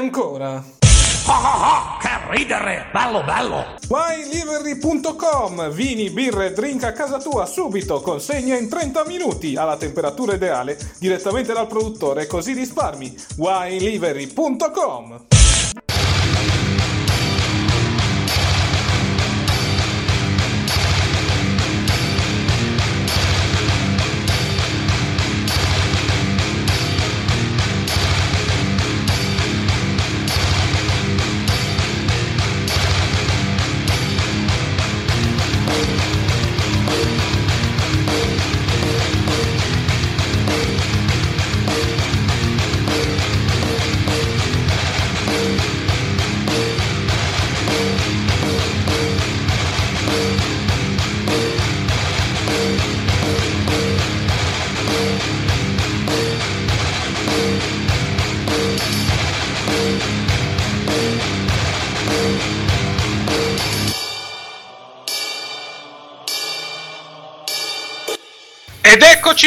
Ancora. Oh, oh, oh, che ridere! Bello, bello! WineLivery.com Vini, birre e drink a casa tua subito, consegna in 30 minuti alla temperatura ideale direttamente dal produttore, così risparmi. WineLivery.com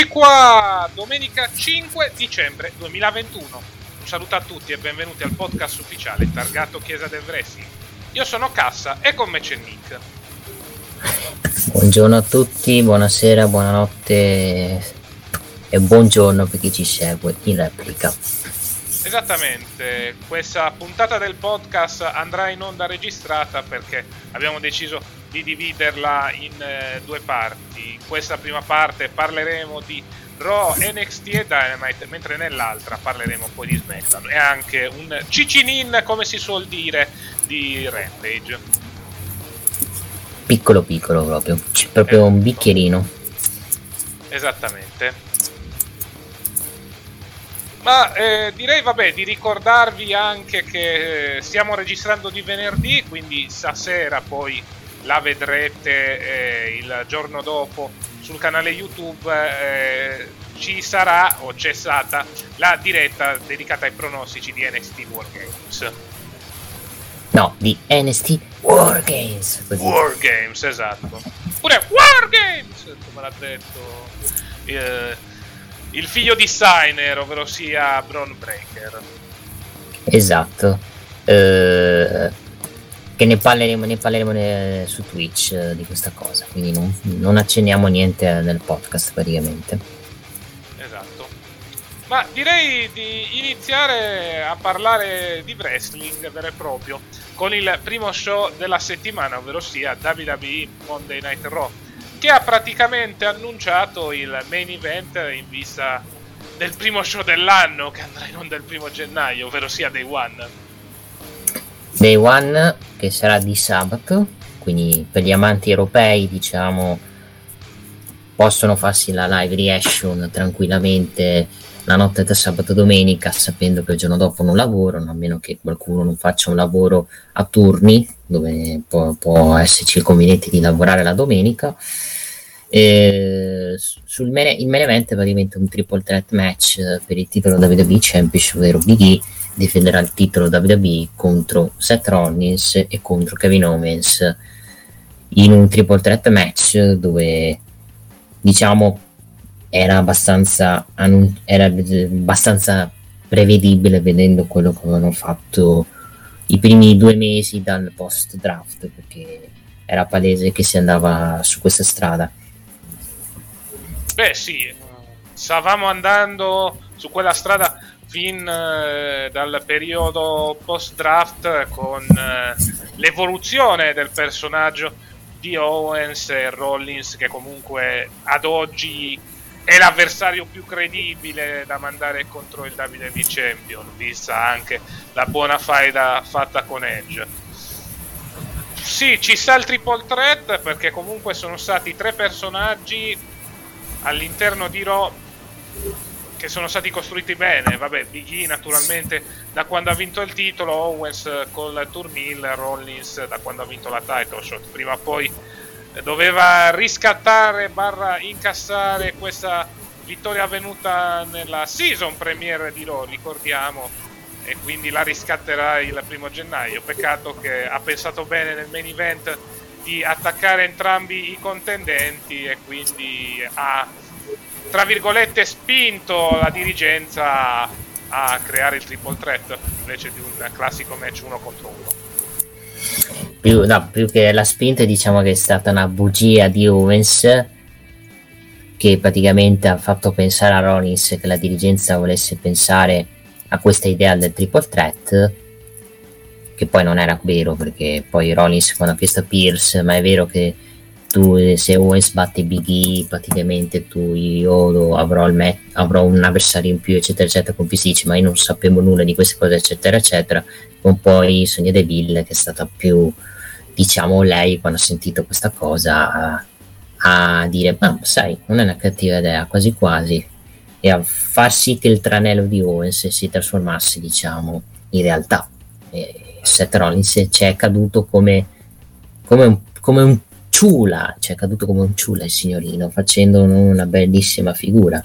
Eccoci qua, domenica 5 dicembre 2021. Un saluto a tutti e benvenuti al podcast ufficiale targato Chiesa del Wrestling. Io sono Cassa e con me c'è Nick. Buongiorno a tutti, buonasera, buonanotte e buongiorno per chi ci segue in replica. Esattamente, questa puntata del podcast andrà in onda registrata perché abbiamo deciso di dividerla in eh, due parti. In questa prima parte parleremo di Raw, NXT e Dynamite, mentre nell'altra parleremo poi di SmackDown e anche un cicinin, come si suol dire, di Rampage. Piccolo piccolo proprio, C'è proprio esatto. un bicchierino. Esattamente. Ma eh, direi vabbè di ricordarvi anche che eh, stiamo registrando di venerdì, quindi stasera poi la vedrete eh, il giorno dopo sul canale YouTube. Eh, ci sarà o c'è stata la diretta dedicata ai pronostici di NXT Wargames. No, di NXT Wargames. Wargames, esatto. Pure Wargames, come l'ha detto. Eh, il figlio di Steiner, ovvero sia Bron Breaker. Esatto. Uh, che ne parleremo, ne parleremo ne, su Twitch uh, di questa cosa, quindi non, non accenniamo niente nel podcast praticamente. Esatto. Ma direi di iniziare a parlare di wrestling vero e proprio con il primo show della settimana, ovvero sia WWE Monday Night Raw che ha praticamente annunciato il main event in vista del primo show dell'anno che andrà in onda il primo gennaio, ovvero sia Day One. Day One che sarà di sabato, quindi per gli amanti europei diciamo possono farsi la live reaction tranquillamente la notte tra sabato e domenica sapendo che il giorno dopo non lavorano a meno che qualcuno non faccia un lavoro a turni dove può, può esserci il conveniente di lavorare la domenica sul main, il main event praticamente un triple threat match eh, per il titolo WWE Championship, ovvero Big E difenderà il titolo WWE contro Seth Rollins e contro Kevin Owens. In un triple threat match dove diciamo era abbastanza, era abbastanza prevedibile vedendo quello che avevano fatto i primi due mesi dal post draft perché era palese che si andava su questa strada Beh sì, stavamo andando su quella strada fin eh, dal periodo post draft con eh, l'evoluzione del personaggio di Owens e Rollins che comunque ad oggi è l'avversario più credibile da mandare contro il WWE Champion vista anche la buona faida fatta con Edge. Sì ci sta il triple threat perché comunque sono stati tre personaggi all'interno di Raw che sono stati costruiti bene. Vabbè, Big E naturalmente da quando ha vinto il titolo, Owens col turnil, Rollins da quando ha vinto la title shot. Prima o poi doveva riscattare barra incassare questa vittoria avvenuta nella season premiere di Raw, ricordiamo, e quindi la riscatterà il primo gennaio. Peccato che ha pensato bene nel main event di attaccare entrambi i contendenti e quindi ha tra virgolette spinto la dirigenza a creare il triple threat invece di un classico match uno contro uno. Più, no, più che la spinta diciamo che è stata una bugia di Owens che praticamente ha fatto pensare a Rollins che la dirigenza volesse pensare a questa idea del triple threat che poi non era vero perché poi Rollins quando ha chiesto Pierce ma è vero che tu se Owens batte Big E praticamente tu io avrò, me- avrò, un avversario in più eccetera eccetera con Pisici ma io non sapevo nulla di queste cose eccetera eccetera. Con poi Sonia Deville che è stata più diciamo lei quando ha sentito questa cosa a, a dire ma sai non è una cattiva idea quasi quasi e a far sì che il tranello di Owens si trasformasse diciamo in realtà e Seth Rollins ci è caduto come, come un, come un ciula, cioè è caduto come un ciula il signorino, facendo una bellissima figura.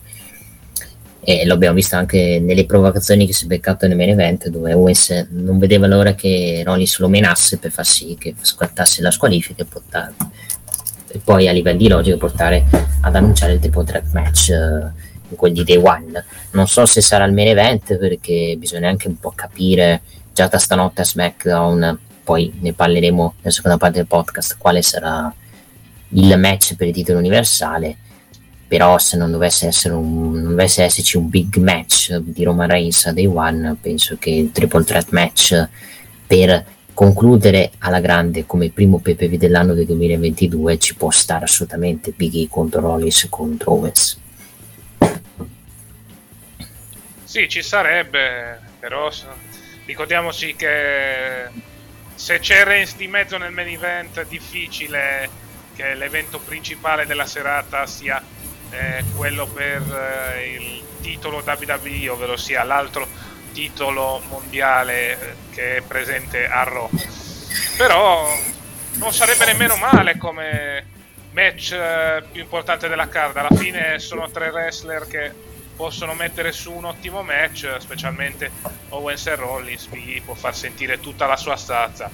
E l'abbiamo visto anche nelle provocazioni che si è beccato nel main event, dove Owens non vedeva l'ora che Rollins lo menasse per far sì che scattasse la squalifica e, portare, e poi a livello di logica portare ad annunciare il triple threat match in quelli day one. Non so se sarà il main event perché bisogna anche un po' capire già da stanotte a SmackDown poi ne parleremo nella seconda parte del podcast quale sarà il match per il titolo universale. Però se non dovesse, un, non dovesse esserci un big match di Roman Reigns a Day One penso che il triple threat match per concludere alla grande come primo PPV dell'anno del 2022 ci può stare assolutamente Big E contro Rollins contro Owens. Sì ci sarebbe però ricordiamoci che se c'è Reigns di mezzo nel main event difficile che l'evento principale della serata sia eh, quello per eh, il titolo WWE, ovvero sia l'altro titolo mondiale eh, che è presente a Raw. Però non sarebbe nemmeno male come match eh, più importante della card. Alla fine sono tre wrestler che possono mettere su un ottimo match, specialmente Owens e Rollins, Biggie può far sentire tutta la sua stazza.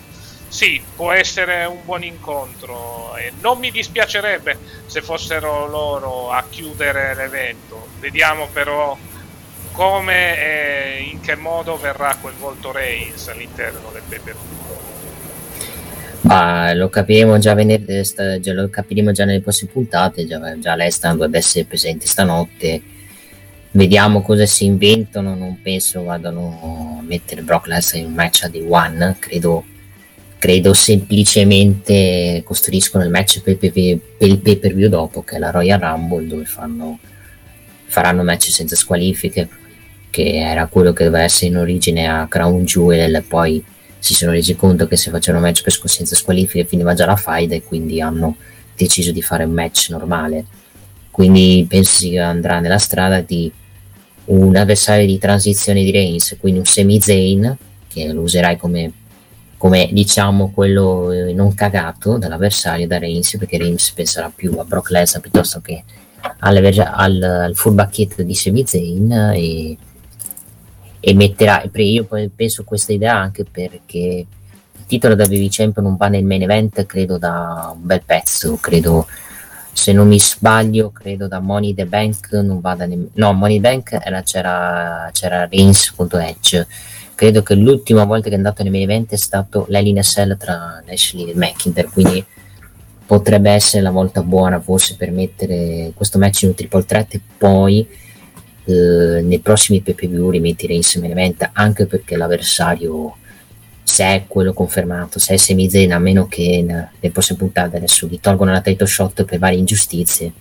Sì, può essere un buon incontro e non mi dispiacerebbe se fossero loro a chiudere l'evento. Vediamo però come e in che modo verrà coinvolto Reigns all'interno del pay Ah, lo capiremo già venerdì, lo capiremo già nelle prossime puntate, già, già lei dovrebbe essere presente stanotte Vediamo cosa si inventano. Non penso vadano a mettere Brock Lesnar in un match a day one. Credo, credo semplicemente costruiscono il match per, per, per il pay per view dopo, che è la Royal Rumble, dove fanno, faranno match senza squalifiche, che era quello che doveva essere in origine a Crown Jewel. Poi si sono resi conto che se facevano match per, senza squalifiche finiva già la faida e quindi hanno deciso di fare un match normale. Quindi penso si andrà nella strada di un avversario di transizione di Reigns, quindi un semi Zane, che lo userai come, come diciamo quello eh, non cagato dall'avversario da Reigns, perché Reigns penserà più a Brock Lesnar piuttosto che al, al, furbacchietto di semi Zane e, e metterà, io penso questa idea anche perché il titolo da VV Champion non va nel main event credo da un bel pezzo, credo se non mi sbaglio, credo da Money the Bank non vada nemmeno. No, Money Bank era, c'era, c'era Reigns contro Edge. Credo che l'ultima volta che è andato nei main event è stato l'Elina Cell tra Ashley e McIntyre, quindi potrebbe essere la volta buona forse per mettere questo match in un triple threat e poi eh, nei prossimi PPV rimetti Reigns main event anche perché l'avversario se è quello confermato, se è Sami Zayn a meno che nelle prossime puntate adesso gli tolgono la title shot per varie ingiustizie.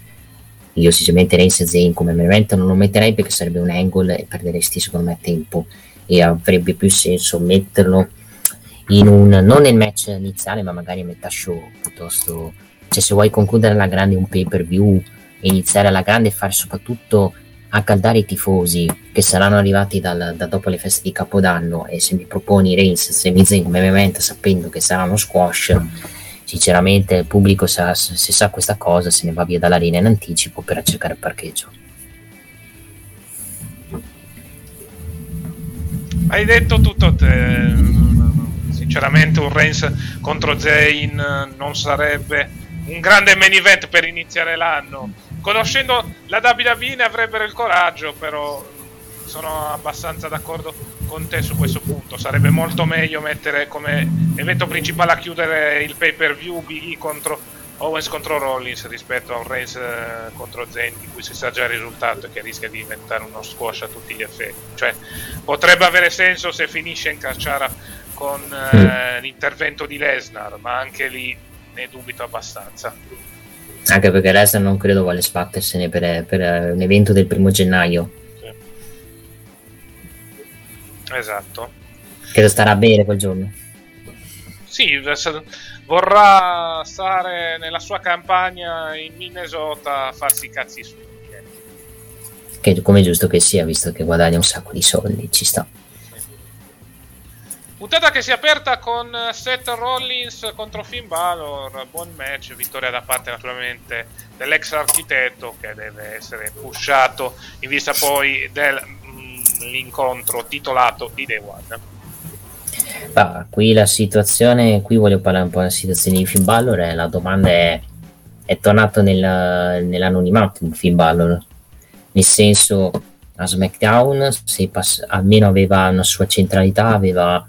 Io sinceramente Reigns Zayn come event non lo metterei perché sarebbe un angle e perderesti secondo me tempo. E avrebbe più senso metterlo in un non nel match iniziale ma magari a metà show piuttosto cioè se vuoi concludere alla grande un pay per view e iniziare alla grande e fare soprattutto accaldare i tifosi che saranno arrivati dal, da dopo le feste di Capodanno e se mi proponi Reigns se mi Zayn come evento sapendo che saranno squash sinceramente il pubblico sa, se sa questa cosa se ne va via dall'arena in anticipo per cercare il parcheggio hai detto tutto te. Sinceramente, un Reigns contro Zayn non sarebbe un grande main event per iniziare l'anno. Conoscendo la WWE ne avrebbero il coraggio, però sono abbastanza d'accordo con te su questo punto. Sarebbe molto meglio mettere come evento principale a chiudere il pay per view BE contro Owens contro Rollins rispetto a un Reigns eh, contro Zen di cui si sa già il risultato e che rischia di diventare uno squash a tutti gli effetti. Cioè, potrebbe avere senso se finisce in cacciara con eh, mm. l'intervento di Lesnar, ma anche lì ne dubito abbastanza. Anche perché Lesnar non credo vuole sbattersene per, per un evento del primo gennaio. Sì. Esatto. Credo starà a bere quel giorno. Sì, vorrà stare nella sua campagna in Minnesota a farsi i cazzi suoi. Che come è giusto che sia, visto che guadagna un sacco di soldi, ci sta. Puntata che si è aperta con Seth Rollins contro Finn Balor, buon match, vittoria da parte naturalmente dell'ex architetto che deve essere pushato in vista poi dell'incontro mm, titolato di Day One. Ah, qui la situazione, qui voglio parlare un po' della situazione di Finn Balor, eh, la domanda è, è tornato nel, nell'anonimato Finn Balor, nel senso a SmackDown pass- almeno aveva una sua centralità, aveva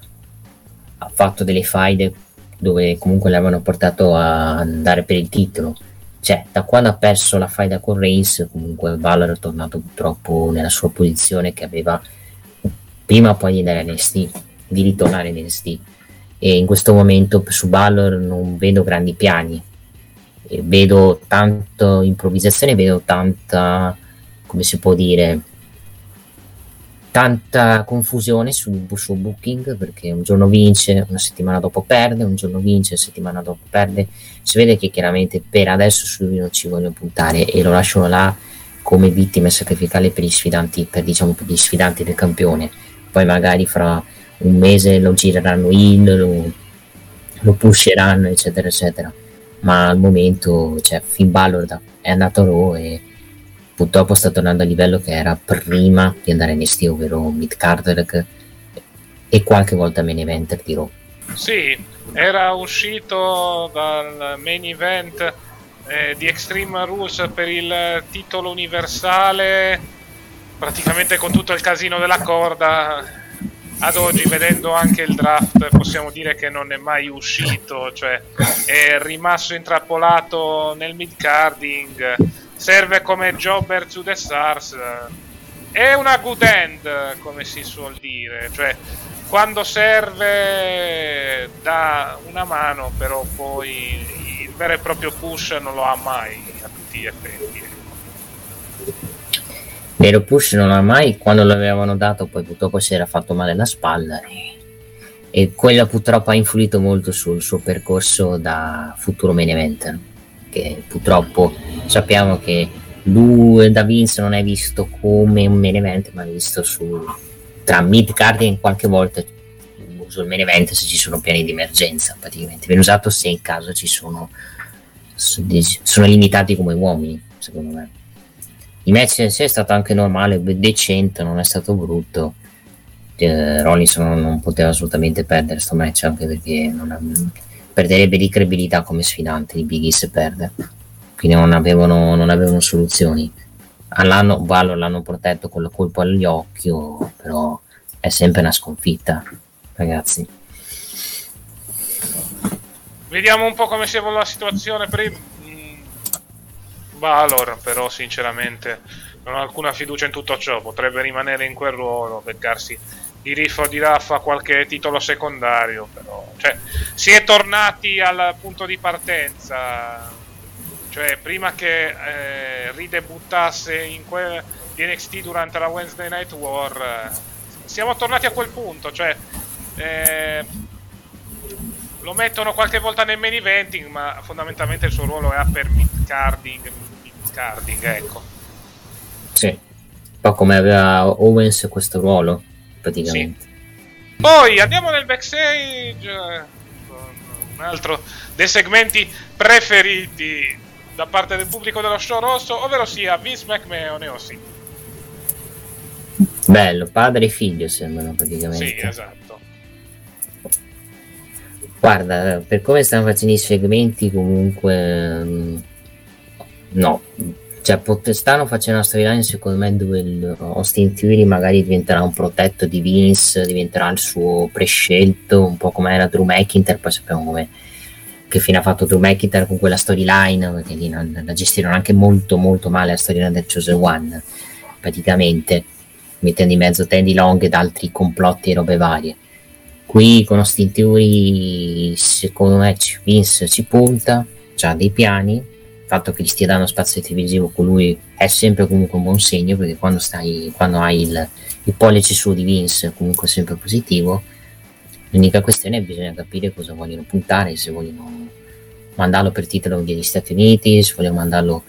fatto delle faide dove comunque l'avevano portato a andare per il titolo. Cioè, da quando ha perso la faida con Reigns, comunque Balor è tornato purtroppo nella sua posizione che aveva prima o poi di andare NXT di ritornare NXT e in questo momento su Balor non vedo grandi piani e vedo tanto improvvisazione vedo tanta come si può dire tanta confusione sul suo booking perché un giorno vince una settimana dopo perde un giorno vince una settimana dopo perde si vede che chiaramente per adesso su lui non ci vogliono puntare e lo lasciano là come vittime sacrificali per gli sfidanti per diciamo per gli sfidanti del campione poi magari fra un mese lo gireranno in, lo, lo pusheranno, eccetera, eccetera. Ma al momento, cioè, Finn Balor è andato a Raw e purtroppo sta tornando al livello che era prima di andare in NXT, ovvero Mid Carter e qualche volta main eventer di Raw. Sì, era uscito dal main event eh, di Extreme Rules per il titolo universale, praticamente con tutto il casino della corda ad oggi vedendo anche il draft possiamo dire che non è mai uscito, cioè è rimasto intrappolato nel mid carding, serve come jobber to the stars, è una good end come si suol dire, cioè quando serve dà una mano però poi il vero e proprio push non lo ha mai a tutti gli effetti. Vero push non ha mai, quando l'avevano dato, poi purtroppo si era fatto male la spalla e, e quello purtroppo ha influito molto sul suo percorso da futuro main eventer. Che purtroppo sappiamo che lui da Vince non è visto come un main event, ma è visto su tra mid card e qualche volta uso il main event se ci sono piani di emergenza praticamente viene usato se in caso ci sono sono limitati come uomini secondo me il match in sé è stato anche normale, decente, non è stato brutto. Eh, Rollins non, non, poteva assolutamente perdere questo match anche perché ha, perderebbe di credibilità come sfidante di Big E perde. Quindi non avevano, non avevano soluzioni. All'anno Valor l'hanno protetto con la colpa agli occhi, però è sempre una sconfitta, ragazzi. Vediamo un po' come si evolve la situazione per il Valor, però sinceramente non ho alcuna fiducia in tutto ciò. Potrebbe rimanere in quel ruolo, beccarsi di riff di raffa qualche titolo secondario. Però, cioè, si è tornati al punto di partenza. Cioè, prima che eh, ridebuttasse in quel di NXT durante la Wednesday Night War, eh, siamo tornati a quel punto. Cioè, eh, lo mettono qualche volta nel main eventing, ma fondamentalmente il suo ruolo è per mid carding, mid carding, ecco. Sì, un po' come aveva Owens questo ruolo, praticamente. Sì. Poi andiamo nel backstage, un altro dei segmenti preferiti da parte del pubblico dello show rosso, ovvero sia Vince McMahon e Ossi. Bello, padre e figlio sembrano praticamente. Sì, esatto. Guarda, per come stanno facendo i segmenti, comunque mm, no, cioè pot- stanno facendo una storyline secondo me dove Austin Theory magari diventerà un protetto di Vince, diventerà il suo prescelto, un po' come era Drew McIntyre, poi sappiamo come che fine ha fatto Drew McIntyre con quella storyline, perché lì non, la gestirono anche molto molto male la storyline del Chosen One, praticamente, mettendo in mezzo Teddy Long ed altri complotti e robe varie. Qui con Austin Theory secondo me Vince ci punta, ha dei piani, fatto che gli stia dando spazio televisivo con lui è sempre comunque un buon segno perché quando, stai, quando hai il, il pollice su di Vince comunque sempre positivo. L'unica questione è che bisogna capire cosa vogliono puntare, se vogliono mandarlo per titolo degli Stati Uniti, se vogliono mandarlo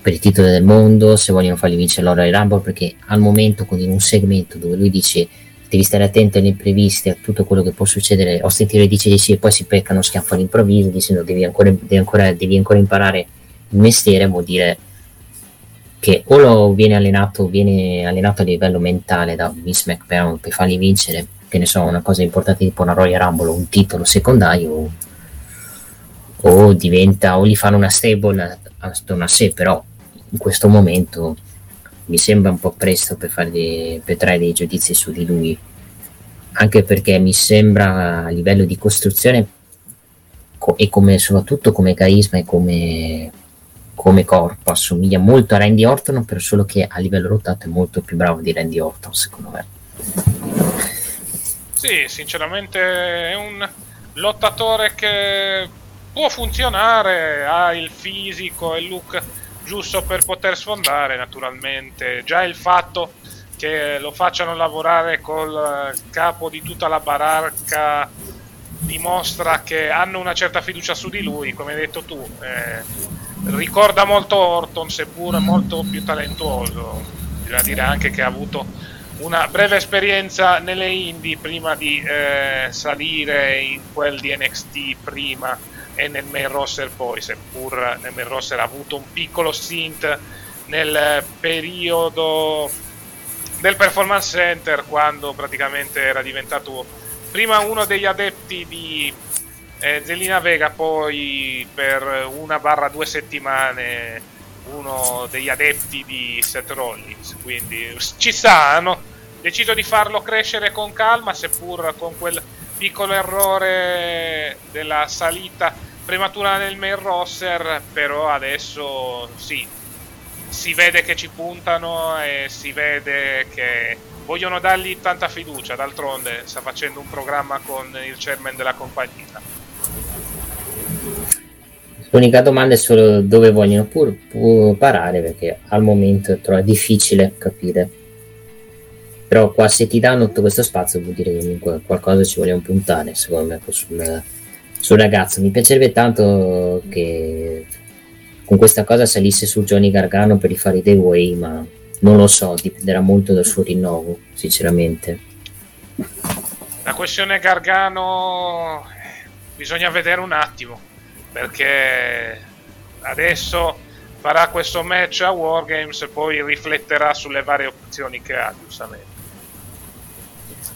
per il titolo del mondo, se vogliono fargli vincere l'Oro Rumble, perché al momento con un segmento dove lui dice devi stare attento alle impreviste, a tutto quello che può succedere. Austin Theory dice di sì e poi si pecca uno schiaffo all'improvviso dicendo devi ancora, devi ancora, devi ancora imparare il mestiere, vuol dire che o lo viene allenato, viene allenato a livello mentale da Vince McMahon per fargli vincere, che ne so, una cosa importante tipo una Royal Rumble un titolo secondario, o, o diventa, o gli fanno una stable attorno a sé, però in questo momento mi sembra un po' presto per, fare dei, per trarre dei giudizi su di lui, anche perché mi sembra a livello di costruzione co- e come, soprattutto come carisma e come, come corpo assomiglia molto a Randy Orton, però solo che a livello rotato è molto più bravo di Randy Orton, secondo me. Sì, sinceramente è un lottatore che può funzionare, ha il fisico e il look giusto per poter sfondare naturalmente. Già il fatto che lo facciano lavorare col capo di tutta la baracca dimostra che hanno una certa fiducia su di lui, come hai detto tu. Eh, ricorda molto Orton, seppur molto più talentuoso. Bisogna dire anche che ha avuto una breve esperienza nelle indie prima di eh, salire in quel di NXT prima e nel main roster poi, seppur nel main roster ha avuto un piccolo stint nel periodo del performance center quando praticamente era diventato prima uno degli adepti di eh, Zelina Vega, poi per una barra due settimane uno degli adepti di Seth Rollins. Quindi ci sta, hanno deciso di farlo crescere con calma, seppur con quel piccolo errore della salita prematura nel main roster, però adesso sì, si vede che ci puntano e si vede che vogliono dargli tanta fiducia, d'altronde sta facendo un programma con il chairman della compagnia. L'unica domanda è solo dove vogliono pur, pur parare perché al momento è troppo difficile capire. Però qua se ti danno tutto questo spazio vuol dire che comunque qualcosa ci vogliono puntare, secondo me, sul, sul ragazzo. Mi piacerebbe tanto che con questa cosa salisse su Johnny Gargano per rifare i The Way, ma non lo so, dipenderà molto dal suo rinnovo, sinceramente. La questione Gargano bisogna vedere un attimo, perché adesso farà questo match a Wargames e poi rifletterà sulle varie opzioni che ha, giustamente.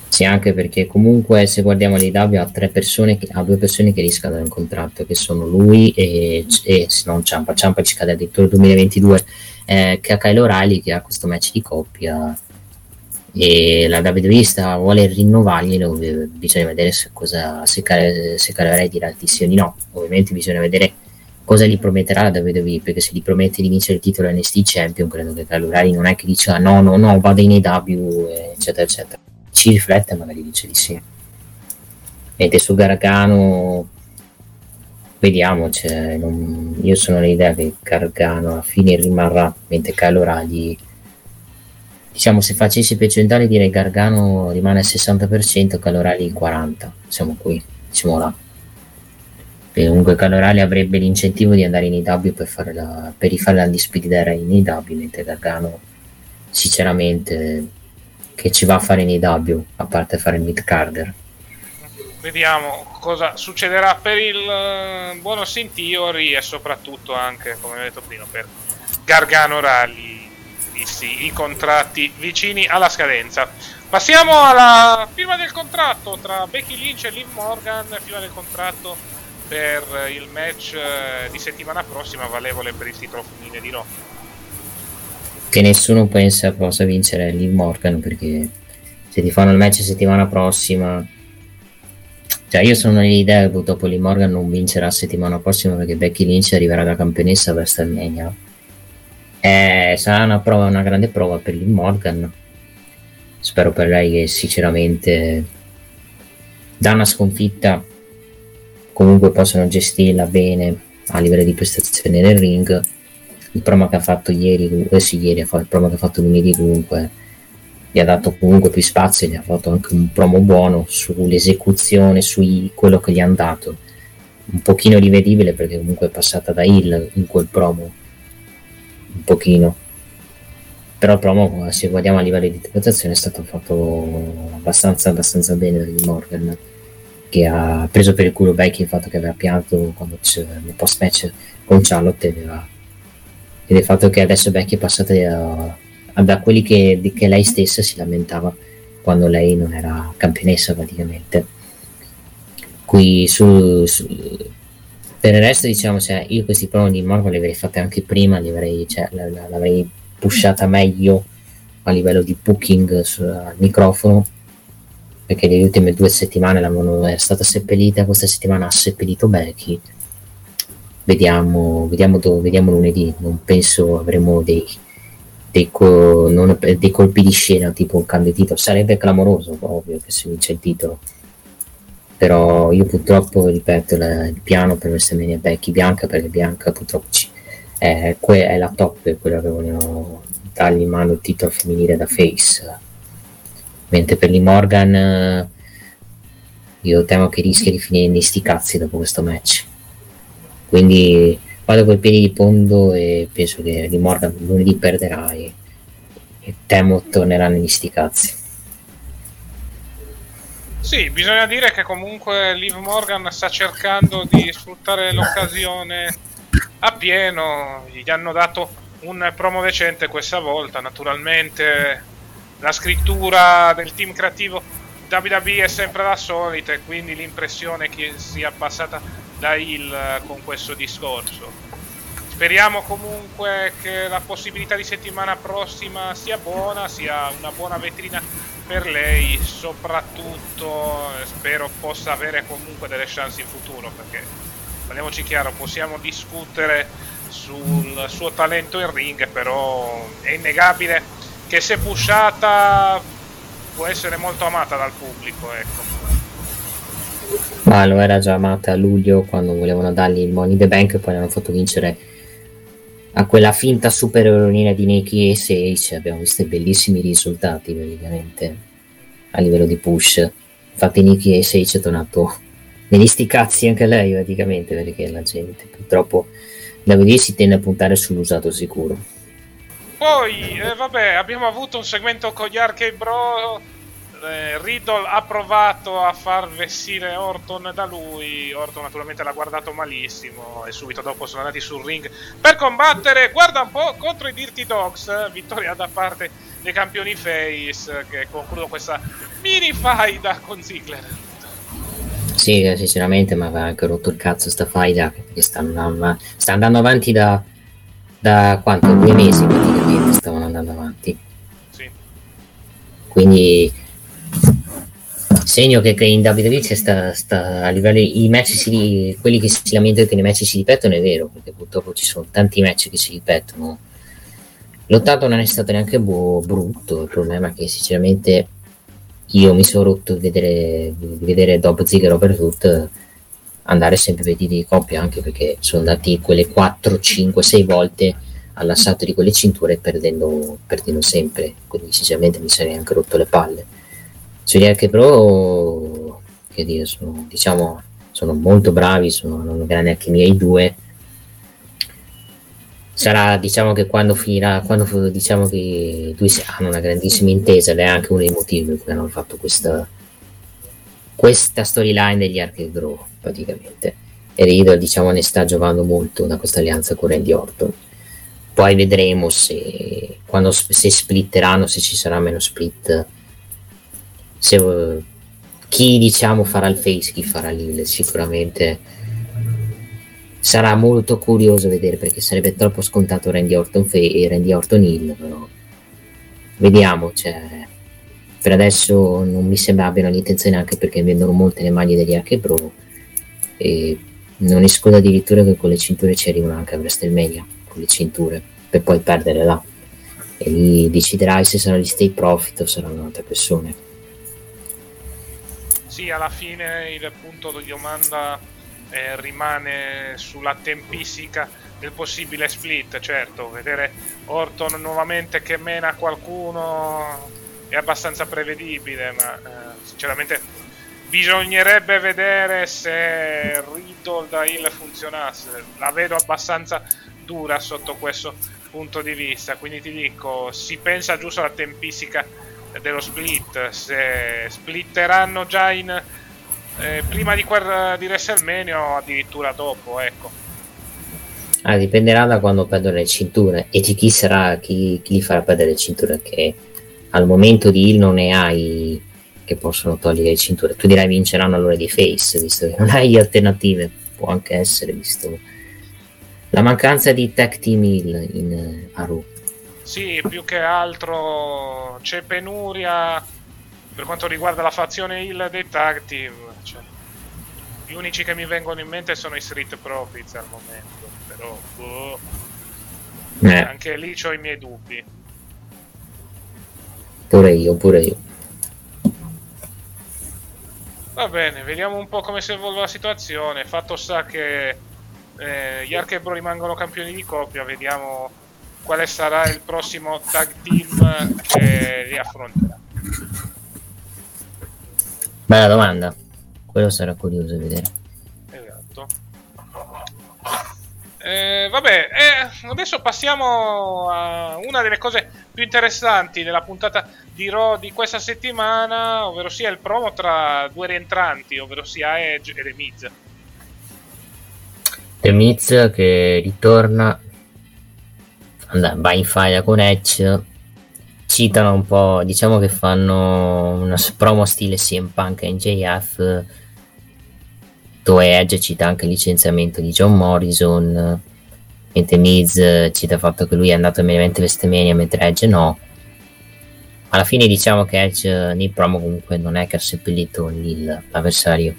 Sì, anche perché comunque se guardiamo l'IW ha tre persone, che, ha due persone che riscadono il contratto, che sono lui e, e non Ciampa, Ciampa ci scade addirittura nel 2022, eh, che ha Kyle O'Reilly che ha questo match di coppia e la WWE sta, vuole rinnovarglielo, bisogna vedere se, cosa, se, se Kyle O'Reilly dirà di sì o di no, ovviamente bisogna vedere cosa gli prometterà la WWE perché se gli promette di vincere il titolo NXT Champion credo che O'Reilly non è che dice ah, no no no vado in AW eccetera eccetera. Ci riflette magari dice di sì. Mentre su Gargano vediamo cioè, non, io sono l'idea che Gargano alla fine rimarrà mentre O'Reilly diciamo se facessi percentuale direi Gargano rimane al 60% Kyle O'Reilly il 40% siamo qui diciamo là. Perché comunque Calorale avrebbe l'incentivo di andare in IW per, fare la, per rifare la Undisputed in IW mentre Gargano sinceramente che ci va a fare in IW a parte fare il mid carder vediamo cosa succederà per il uh, buono Sintiori e soprattutto anche come ho detto prima per Gargano Rally visti i contratti vicini alla scadenza passiamo alla firma del contratto tra Becky Lynch e Liv Morgan firma del contratto per il match eh, di settimana prossima valevole per il titolo femminile di Raw. Che nessuno pensa possa vincere Liv Morgan perché se ti fanno il match settimana prossima cioè io sono nell'idea che purtroppo Liv Morgan non vincerà settimana prossima perché Becky Lynch arriverà da campionessa a WrestleMania eh, sarà una prova una grande prova per Liv Morgan spero per lei che sinceramente da una sconfitta comunque possono gestirla bene a livello di prestazione nel ring. Il promo che ha fatto ieri, eh sì, ieri, il promo che ha fatto lunedì comunque gli ha dato comunque più spazio, gli ha fatto anche un promo buono sull'esecuzione, su quello che gli hanno dato. Un pochino rivedibile perché comunque è passata da Hill in quel promo, un pochino. Però il promo, se guardiamo a livello di interpretazione, è stato fatto abbastanza, abbastanza bene da Morgan che ha preso per il culo Becky il fatto che aveva pianto quando nel post match con Charlotte aveva, ed il fatto che adesso Becky è passata a, a, da quelli che, che, lei stessa si lamentava quando lei non era campionessa praticamente qui su, su per il resto diciamo cioè, io questi promo di Marvel li avrei fatti anche prima li avrei, cioè, l'avrei pushata meglio a livello di booking sul microfono perché le ultime due settimane è stata seppellita, questa settimana ha seppellito Becky. Vediamo, vediamo, dove, vediamo lunedì, non penso avremo dei, dei, co, non, dei, colpi di scena tipo un cambio titolo, sarebbe clamoroso, ovvio che si vince il titolo. Però io purtroppo, ripeto, la, il piano per WrestleMania Becky Bianca, perché Bianca purtroppo ci, è, è, la top, quella che vogliono dargli in mano il titolo femminile da face. Mentre per Lee Morgan eh, io temo che rischia di finire nei sti cazzi dopo questo match. Quindi vado col piedi di fondo e penso che Lee Morgan lunedì perderà e, e temo tornerà negli sti cazzi sì, bisogna dire che comunque Liv Morgan sta cercando di sfruttare l'occasione a pieno, gli hanno dato un promo decente questa volta, naturalmente la scrittura del team creativo WWE è sempre la solita e quindi l'impressione che sia passata da Hill con questo discorso. Speriamo comunque che la possibilità di settimana prossima sia buona, sia una buona vetrina per lei, soprattutto spero possa avere comunque delle chance in futuro perché parliamoci chiaro, possiamo discutere sul suo talento in ring, però è innegabile che se pushata può essere molto amata dal pubblico, ecco. Ma lo era già amata a luglio quando volevano dargli il Money the Bank e poi l'hanno fatto vincere a quella finta super eroina di Nikki e Sage. Abbiamo visto bellissimi risultati praticamente a livello di push. Infatti Nikki e Sage è tornato negli sti cazzi anche lei praticamente perché la gente purtroppo da vedere si tende a puntare sull'usato sicuro. Poi, eh, vabbè, abbiamo avuto un segmento con gli Arcade Bro. Eh, Riddle ha provato a far vestire Orton da lui. Orton naturalmente l'ha guardato malissimo e subito dopo sono andati sul ring per combattere, guarda un po', contro i Dirty Dogs. Vittoria da parte dei campioni Face che concludono questa mini faida con Ziggler. Sì, sinceramente mi aveva anche rotto il cazzo sta faida perché sta andando, sta andando avanti da da quanto? Due mesi praticamente stavano andando avanti. Sì. Quindi segno che, che in WWE sta, sta, a livello i match si, quelli che si lamentano che nei match si ripetono è vero perché purtroppo ci sono tanti match che si ripetono. L'ottato non è stato neanche bu- brutto il problema è che sinceramente io mi sono rotto di vedere, di vedere Dob Zig e Robert andare sempre per di coppia anche perché sono andati quelle 4, 5, 6 volte all'assalto di quelle cinture perdendo, perdendo sempre quindi sinceramente mi sarei anche rotto le palle sugli Arche Pro che dire, sono, diciamo, sono molto bravi sono una grande alchimia i due. Sarà diciamo che quando finirà quando diciamo che i due hanno una grandissima intesa ed è anche uno dei motivi per cui hanno fatto questa questa storyline degli Archegro praticamente. E Riddle diciamo ne sta giocando molto da questa alleanza con Randy Orton. Poi vedremo se quando se splitteranno se ci sarà meno split se chi diciamo farà il face chi farà l'il sicuramente sarà molto curioso vedere perché sarebbe troppo scontato Randy Orton e Randy Orton Hill però vediamo cioè, per adesso non mi sembra abbiano l'intenzione anche perché vendono molte le maglie degli Arche Pro e non escludo addirittura che con le cinture ci arrivano anche a WrestleMania con le cinture per poi perdere là. E lì deciderai se saranno gli State Profit o saranno altre persone sì alla fine il punto di domanda eh, rimane sulla tempistica del possibile split. Certo, vedere Orton nuovamente che mena qualcuno è abbastanza prevedibile, ma eh, sinceramente bisognerebbe vedere se Riddle da Hill funzionasse. La vedo abbastanza dura sotto questo punto di vista, quindi ti dico, si pensa giusto alla tempistica dello split, se splitteranno già in eh, prima di, quel, di WrestleMania o addirittura dopo, ecco. Ah, dipenderà da quando perdono le cinture e di chi sarà, chi, chi gli farà perdere le cinture, che al momento di Hill non ne hai che possono togliere le cinture. Tu dirai vinceranno allora di face, visto che non hai alternative, può anche essere, visto la mancanza di tag team Hill in uh, Aru. Sì, più che altro c'è penuria per quanto riguarda la fazione Hill team cioè, gli unici che mi vengono in mente sono i Street Profits al momento, però boh, eh. anche lì ho i miei dubbi. Pure io, pure io. Va bene, vediamo un po' come si evolve la situazione. Fatto sta che eh, gli Archebro rimangono campioni di coppia, vediamo quale sarà il prossimo tag team che li affronterà. Bella domanda. Quello sarà curioso di vedere. Esatto. Eh, vabbè, eh, adesso passiamo a una delle cose più interessanti della puntata di Raw di questa settimana, ovvero sia il promo tra due rientranti, ovvero sia Edge e The Miz. The Miz che ritorna, va in faglia con Edge, citano un po', diciamo che fanno una promo stile CM Punk e NJF dove Edge cita anche il licenziamento di John Morrison, mentre Miz cita il fatto che lui è andato immediatamente a WrestleMania mentre Edge no. Alla fine diciamo che Edge nei promo comunque non è che ha seppellito l'avversario,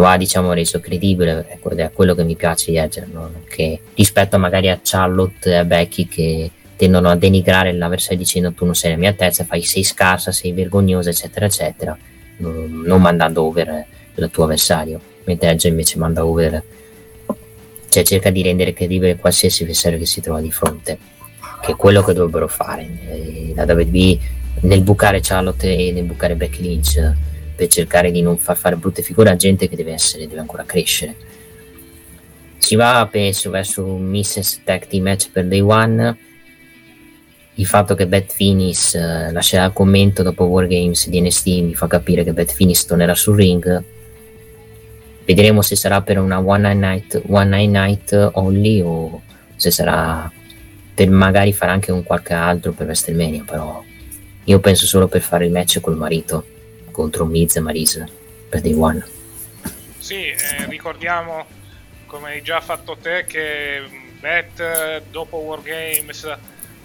lo ha diciamo reso credibile ed è quello che mi piace di Edge, no? che rispetto magari a Charlotte e a Becky che tendono a denigrare l'avversario dicendo tu non sei la mia altezza, fai, sei scarsa, sei vergognosa eccetera eccetera, non mandando over il tuo avversario mentre Edge invece manda over cioè cerca di rendere credibile qualsiasi avversario che si trova di fronte che è quello che dovrebbero fare eh, la WWE nel bucare Charlotte e nel bucare Becky Lynch per cercare di non far fare brutte figure a gente che deve essere deve ancora crescere. Si va penso verso un Mrs. Tag Team match per Day One. Il fatto che Beth Finis uh, lascerà il commento dopo Wargames di NST mi fa capire che Beth Finis tornerà sul ring. Vedremo se sarà per una one night, one night only o se sarà per magari fare anche un qualche altro per WrestleMania, però io penso solo per fare il match col marito contro Miz e Maris per Day One. Sì, eh, ricordiamo come hai già fatto te che Beth dopo Wargames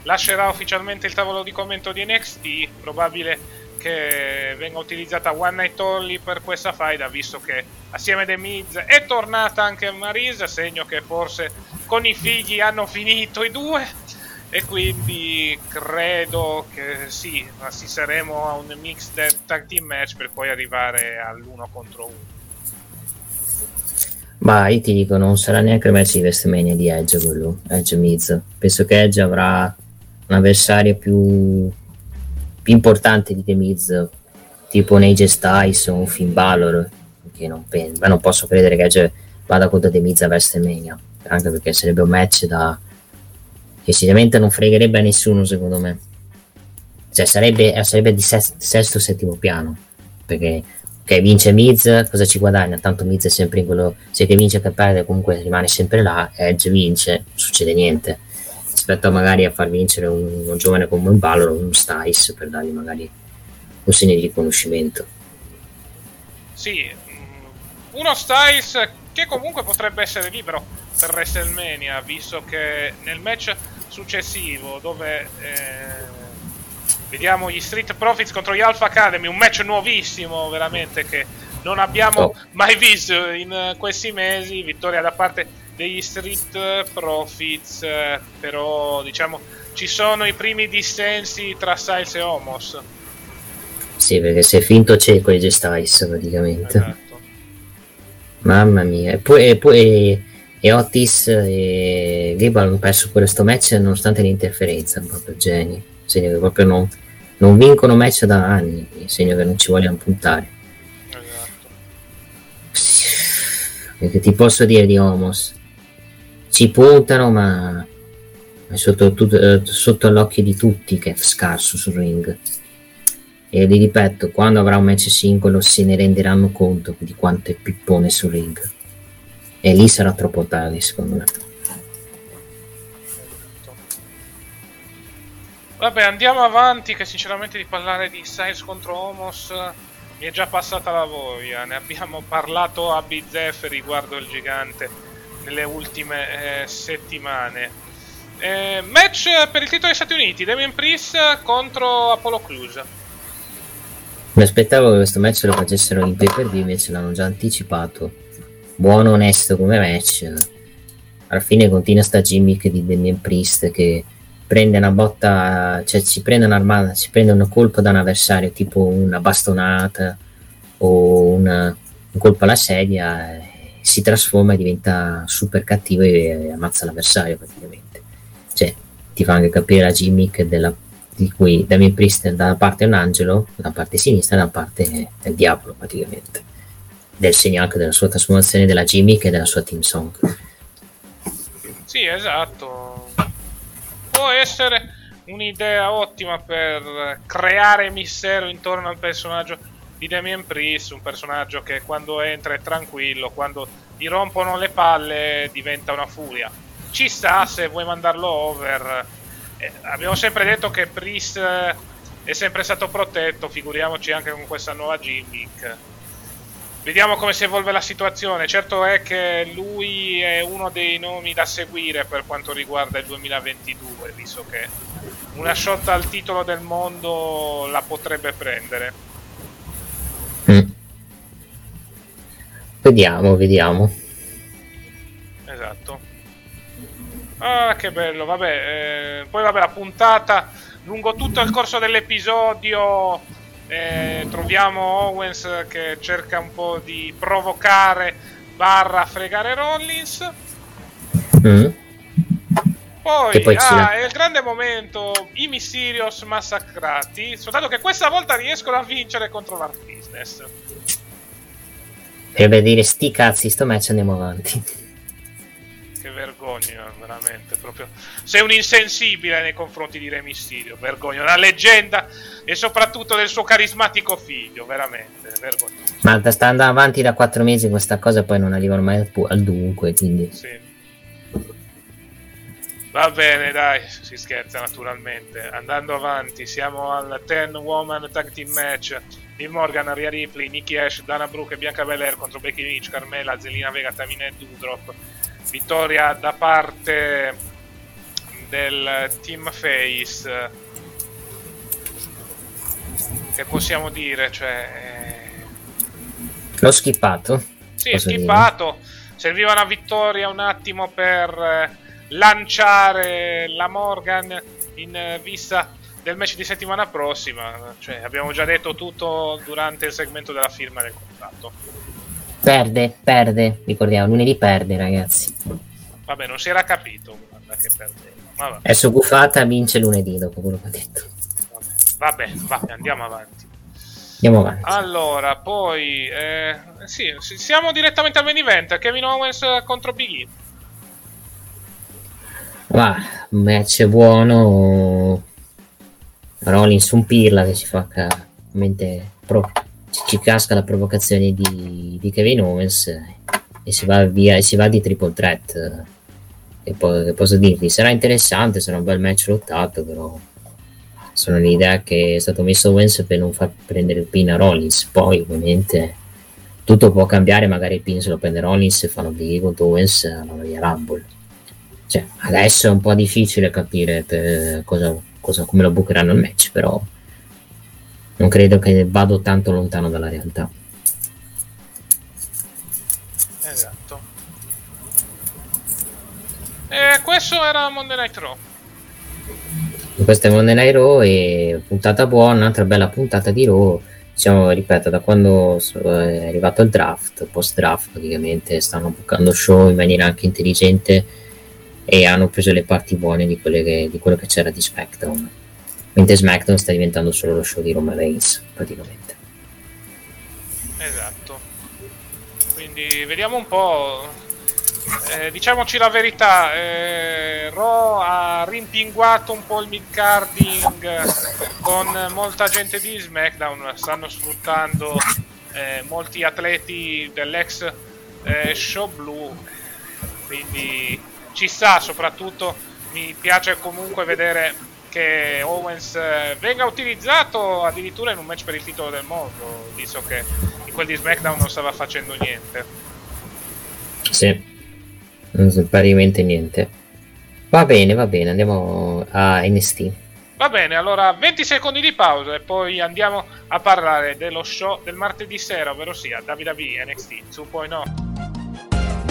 lascerà ufficialmente il tavolo di commento di NXT, probabile che venga utilizzata One Night Only per questa faida, visto che assieme a The Miz è tornata anche Marisa, segno che forse con i figli hanno finito i due e quindi credo che sì, assisteremo a un mixed tag team match per poi arrivare all'uno contro uno. Ma io ti dico, non sarà neanche il match di WrestleMania di Edge quello, Edge Miz. Penso che Edge avrà un avversario più, più importante di The Miz, tipo un AJ Styles o un Finn Balor, che non, penso, non posso credere che Edge vada contro The Miz a WrestleMania, anche perché sarebbe un match da che sicuramente non fregherebbe a nessuno secondo me. Cioè sarebbe, sarebbe di sesto o settimo piano, perché ok, vince Miz, cosa ci guadagna? Tanto Miz è sempre in quello, se che vince che perde comunque rimane sempre là, Edge vince, non succede niente. Rispetto magari a far vincere un, un giovane come un Balor o un Stice per dargli magari un segno di riconoscimento. Sì, uno Stice che comunque potrebbe essere libero per WrestleMania, visto che nel match successivo dove eh, Vediamo gli Street Profits contro gli Alpha Academy, un match nuovissimo veramente che non abbiamo oh. mai visto in questi mesi. Vittoria da parte degli Street Profits, eh, però diciamo ci sono i primi dissensi tra Styles e Homos. Sì, perché si è finto cieco di Styles praticamente. Esatto. Mamma mia, e poi, e, Otis e Gable hanno perso questo match nonostante l'interferenza, proprio geni. Segno che proprio non, non vincono match da anni, segno che non ci vogliono puntare. Esatto. Perché ti posso dire di Homos, ci puntano ma è sotto, tutto, eh, sotto l'occhio di tutti che è scarso sul ring. E vi ripeto, quando avrà un match singolo se ne renderanno conto di quanto è pippone sul ring. E lì sarà troppo tardi, secondo me. Vabbè, andiamo avanti, che sinceramente di parlare di Styles contro Homos mi è già passata la voglia. Ne abbiamo parlato a Bizef riguardo il gigante nelle ultime eh, settimane. Eh, match per il titolo degli Stati Uniti, Damien Priest contro Apollo Clues. Mi aspettavo che questo match lo facessero in pay per view, invece l'hanno già anticipato. Buono, onesto come match. Alla fine continua sta gimmick di Damien Priest che prende una botta, cioè si prende un'armata, si prende un colpo da un avversario, tipo una bastonata o una, un colpo alla sedia, si trasforma e diventa super cattivo e ammazza l'avversario praticamente. Cioè, ti fa anche capire la gimmick della, di cui Damien Priest da una parte è un angelo, da parte sinistra, da una parte è il diavolo praticamente. Del segno anche della sua trasformazione della gimmick e della sua team song. Sì, esatto può essere un'idea ottima per creare mistero intorno al personaggio di Damien Priest, un personaggio che quando entra è tranquillo, quando gli rompono le palle diventa una furia. Ci sta se vuoi mandarlo over. Eh, abbiamo sempre detto che Priest è sempre stato protetto, figuriamoci anche con questa nuova gimmick. Vediamo come si evolve la situazione. Certo è che lui è uno dei nomi da seguire per quanto riguarda il 2022, visto che una shot al titolo del mondo la potrebbe prendere. Mm. Vediamo, vediamo. Esatto. Ah, che bello, vabbè. Eh, poi vabbè, la puntata lungo tutto il corso dell'episodio eh, troviamo Owens che cerca un po' di provocare barra fregare Rollins. Mm. Poi, poi ah, è il grande momento, i Mysterios massacrati, soltanto che questa volta riescono a vincere contro l'Art Business. Per vedere sti cazzi, sto match andiamo avanti che vergogna, veramente. Proprio. Sei un insensibile nei confronti di Re Mysterio, vergogna. Una leggenda e soprattutto del suo carismatico figlio, veramente, vergogna. Ma sta andando avanti da quattro mesi questa cosa poi non arrivano mai al, al dunque, quindi... Sì. Va bene, dai, si scherza naturalmente. Andando avanti, siamo al 10 Woman Tag Team Match. Liv Morgan, Aria Ripley, Nikki Ash, Dana Brooke e Bianca Belair contro Becky Lynch, Carmela, Zelina Vega, Tamina e Dudrop vittoria da parte del team face che possiamo dire, cioè... L'ho skippato. Sì, è skippato. Dire. Serviva una vittoria un attimo per lanciare la Morgan in vista del match di settimana prossima. Cioè, abbiamo già detto tutto durante il segmento della firma del contratto. Perde, perde. Ricordiamo, lunedì perde, ragazzi. Vabbè, non si era capito guarda, che perdeva. Vabbè. Adesso Gufata vince lunedì dopo quello che ho detto. Vabbè, vabbè, andiamo avanti. Andiamo avanti. Allora, poi eh, sì, siamo direttamente al main event. Kevin Owens contro Big E. Va, un match buono. Rollins un pirla che ci fa mente pro, ci casca la provocazione di, di Kevin Owens e si va via e si va di triple threat. E poi che posso dirvi? Sarà interessante, sarà un bel match lottato, però sono l'idea che è stato messo Owens per non far prendere il pin a Rollins. Poi, ovviamente, tutto può cambiare. Magari il pin se lo prende Rollins e fanno Big contro Owens alla Royal Rumble. Cioè, adesso è un po' difficile capire cosa, cosa, come lo bucheranno il match, però non credo che vado tanto lontano dalla realtà. Esatto. E questo era Monday Night Raw questa è Monday Night Raw e puntata buona, un'altra bella puntata di Raw diciamo, ripeto, da quando è arrivato il draft, post draft praticamente stanno bucando show in maniera anche intelligente e hanno preso le parti buone di, che, di quello che c'era di SmackDown mentre SmackDown sta diventando solo lo show di Roman Reigns praticamente. Esatto. Quindi vediamo un po' Eh, diciamoci la verità, eh, Raw ha rimpinguato un po' il mid-carding con molta gente di SmackDown, stanno sfruttando eh, molti atleti dell'ex eh, show blu, quindi ci sta soprattutto, mi piace comunque vedere che Owens eh, venga utilizzato addirittura in un match per il titolo del mondo, visto che in quel di SmackDown non stava facendo niente. Sì non so praticamente niente. Va bene, va bene, andiamo a NST. Va bene, allora 20 secondi di pausa e poi andiamo a parlare dello show del martedì sera, ovvero sia WWE NXT 2.0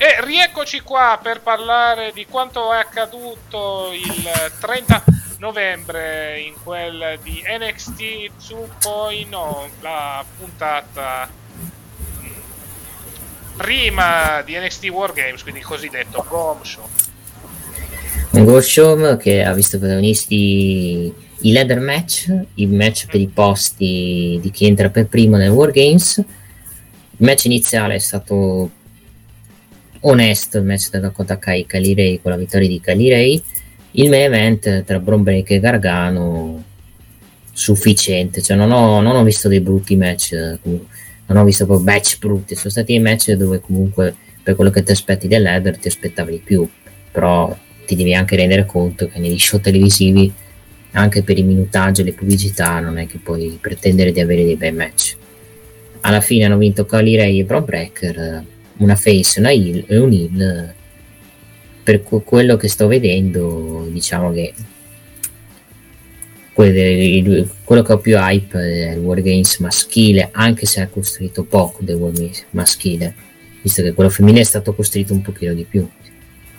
E rieccoci qua per parlare di quanto è accaduto il 30 novembre in quel di NXT 2.0, la puntata mm, prima di NXT War Games, quindi il cosiddetto Gom Show. Un Go Show che ha visto protagonisti i ladder match, i match per i posti di chi entra per primo nel War Games. Il match iniziale è stato onesto il match tra Dakota Kai Kali Ray con la vittoria di Kali Ray il main event tra Bron Break e Gargano sufficiente. Cioè non ho, non ho visto dei brutti match non ho visto proprio match brutti. Sono stati i match dove comunque per quello che ti aspetti dell'Eder ti aspettavi di più. Però ti devi anche rendere conto che negli show televisivi anche per i minutaggi e le pubblicità non è che puoi pretendere di avere dei bei match. Alla fine hanno vinto Kali Ray e Bron Breaker una face, una heal e un heal per quello che sto vedendo diciamo che quello che ho più hype è il Wargames maschile anche se ha costruito poco del Wargames maschile visto che quello femminile è stato costruito un pochino di più.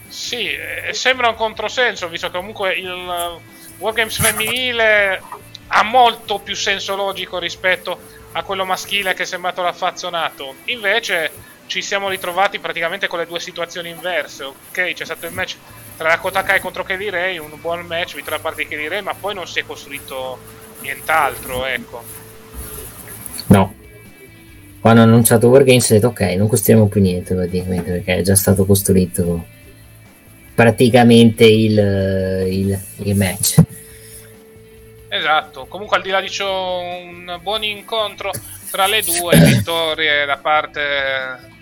Sì, sembra un controsenso visto che comunque il Wargames femminile ha molto più senso logico rispetto a quello maschile che è sembrato raffazzonato invece ci siamo ritrovati praticamente con le due situazioni inverse. Ok, c'è stato il match tra Dakota Kai contro Kelly Ray, un buon match, vittoria da parte di Kelly Ray, ma poi non si è costruito nient'altro, ecco. No. Quando hanno annunciato Wargames ho detto ok, non costruiamo più niente praticamente perché è già stato costruito praticamente il, il, il match. Esatto, comunque al di là di ciò un buon incontro tra le due vittorie da parte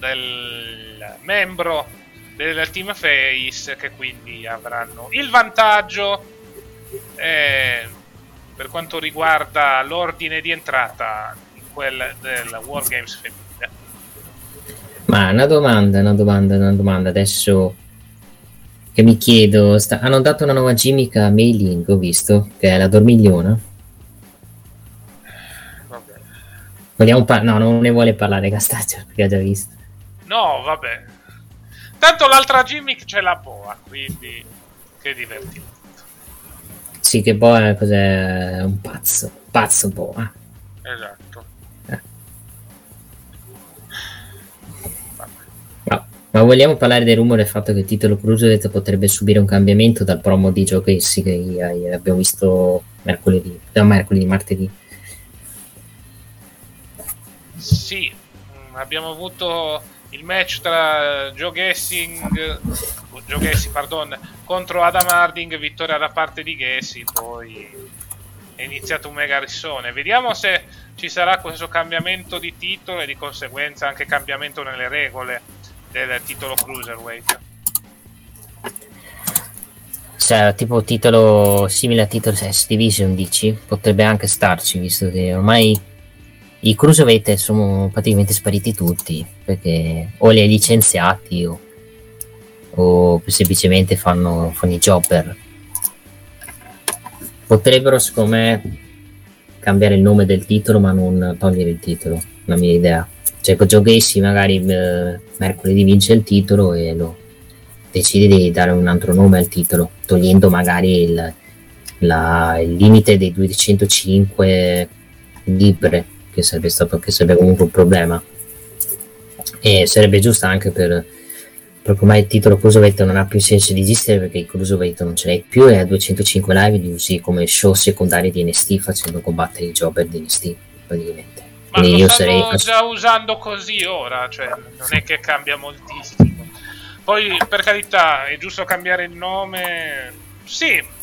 del membro del team Face che quindi avranno il vantaggio eh, per quanto riguarda l'ordine di entrata in quel del Wargames femminile. Ma una domanda, una domanda, una domanda adesso che mi chiedo, sta... hanno dato una nuova gimmick a Mei Ling, ho visto, che è la dormigliona. Vabbè. Vogliamo par- no, non ne vuole parlare Gastaccio perché ha già visto. No, vabbè. Tanto l'altra gimmick c'è la boa, quindi che divertimento. Sì, che boa cos'è? Un pazzo, pazzo boa. Esatto. Eh. No, ma vogliamo parlare del rumore del fatto che il titolo Cruiserweight potrebbe subire un cambiamento dal promo di Joe Casey che abbiamo visto mercoledì, da mercoledì, martedì. Sì, mm, abbiamo avuto il match tra Joe Gessing, Joe Gessi, pardon, contro Adam Harding, vittoria da parte di Gessi, poi è iniziato un mega rissone. Vediamo se ci sarà questo cambiamento di titolo e di conseguenza anche cambiamento nelle regole del titolo Cruiserweight. Cioè, tipo titolo simile a titolo S Division, dici? Potrebbe anche starci, visto che ormai i cruiserweight sono praticamente spariti tutti perché o li hai licenziati o, o semplicemente fanno, fanno i jobber. Potrebbero secondo me cambiare il nome del titolo ma non togliere il titolo la mia idea. Cioè con Joe Gacy magari eh, mercoledì vince il titolo e lo decide di dare un altro nome al titolo togliendo magari il, la, il limite dei 205 libre che sarebbe stato che sarebbe comunque un problema. E sarebbe giusto anche per proprio ormai il titolo Cruiserweight non ha più senso di esistere perché il Cruiserweight non ce l'hai più e a 205 live li usi come show secondari di NST facendo combattere i jobber di NST praticamente. Ma Quindi io sarei già usando così ora cioè non è che cambia moltissimo. Poi per carità è giusto cambiare il nome? Sì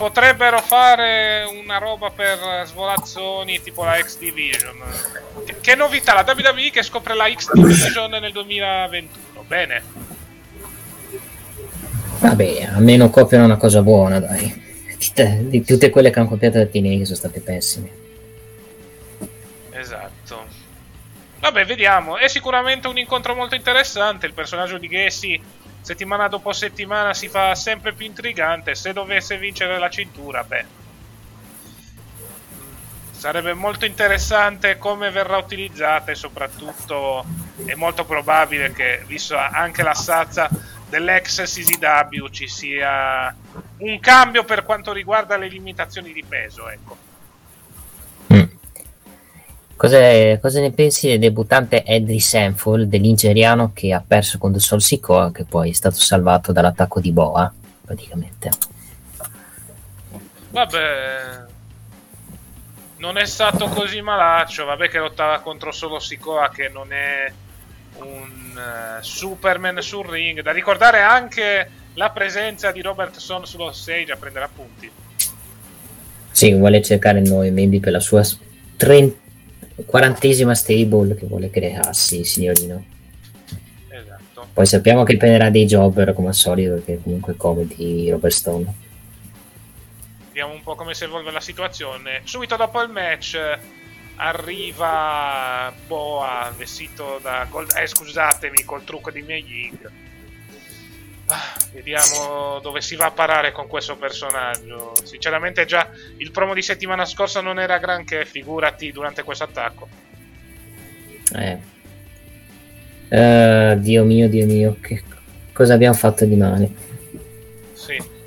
potrebbero fare una roba per svolazzoni tipo la X Division. Che, che novità, la WWE che scopre la X Division nel 2021. Bene. Vabbè, almeno copiano una cosa buona, dai. Di, tutte quelle che hanno copiato da TNA sono state pessime. Esatto. Vabbè, vediamo. È sicuramente un incontro molto interessante. Il personaggio di Gessi settimana dopo settimana si fa sempre più intrigante. Se dovesse vincere la cintura, beh. Sarebbe molto interessante come verrà utilizzata e soprattutto è molto probabile che, visto anche l'assazza dell'ex CZW, ci sia un cambio per quanto riguarda le limitazioni di peso, ecco. Cosa, cosa, ne pensi del debuttante Eddie Sanford dell'Ingeriano che ha perso contro Sol Sikoa che poi è stato salvato dall'attacco di Boa praticamente? Vabbè non è stato così malaccio. Vabbè che lottava contro solo Sikoa che non è un uh, Superman sul ring. Da ricordare anche la presenza di Robertson sullo stage a prendere appunti. Sì vuole cercare nuovi membri per la sua 30 quarantesima stable che vuole crearsi, signorino. Esatto. Poi sappiamo che prenderà dei jobber come al solito, perché comunque comedy Robert Stone. Vediamo un po' come si evolve la situazione. Subito dopo il match arriva Boa vestito da Gold... Eh, scusatemi, col trucco di Mei Ying Ah, vediamo dove si va a parare con questo personaggio. Sinceramente, già il promo di settimana scorsa non era granché, figurati durante questo attacco. Eh. Uh, Dio mio, Dio mio, che cosa abbiamo fatto di male? Sì.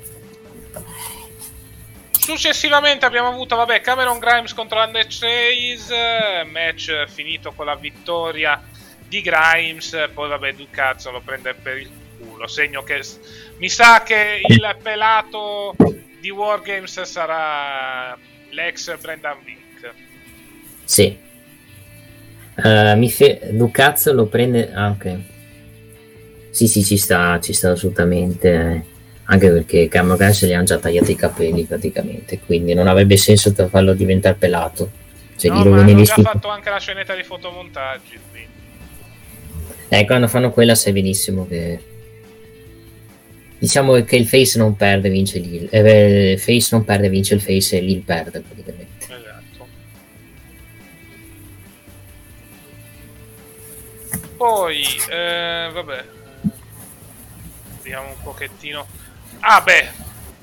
Successivamente abbiamo avuto, vabbè, Cameron Grimes contro Andre Chase, match finito con la vittoria di Grimes, poi vabbè, Ducazzo lo prende per il culo. Segno che mi sa che il pelato di Wargames sarà l'ex Brendan Vink. Sì. Uh, mi fe- Ducazzo lo prende. Ah, ok. Sì, sì, ci sta, ci sta assolutamente. anche perché Cameron se li hanno già tagliati i capelli praticamente, quindi non avrebbe senso farlo diventare pelato. Cioè, no, ma hanno già fatto anche la scenetta di fotomontaggi. Quindi. Eh, quando fanno quella sai benissimo che... Diciamo che il face non perde, vince l'il. Eh, face non perde, vince il face e l'il perde praticamente. Esatto. Poi, eh, vabbè. Vediamo un pochettino Ah beh,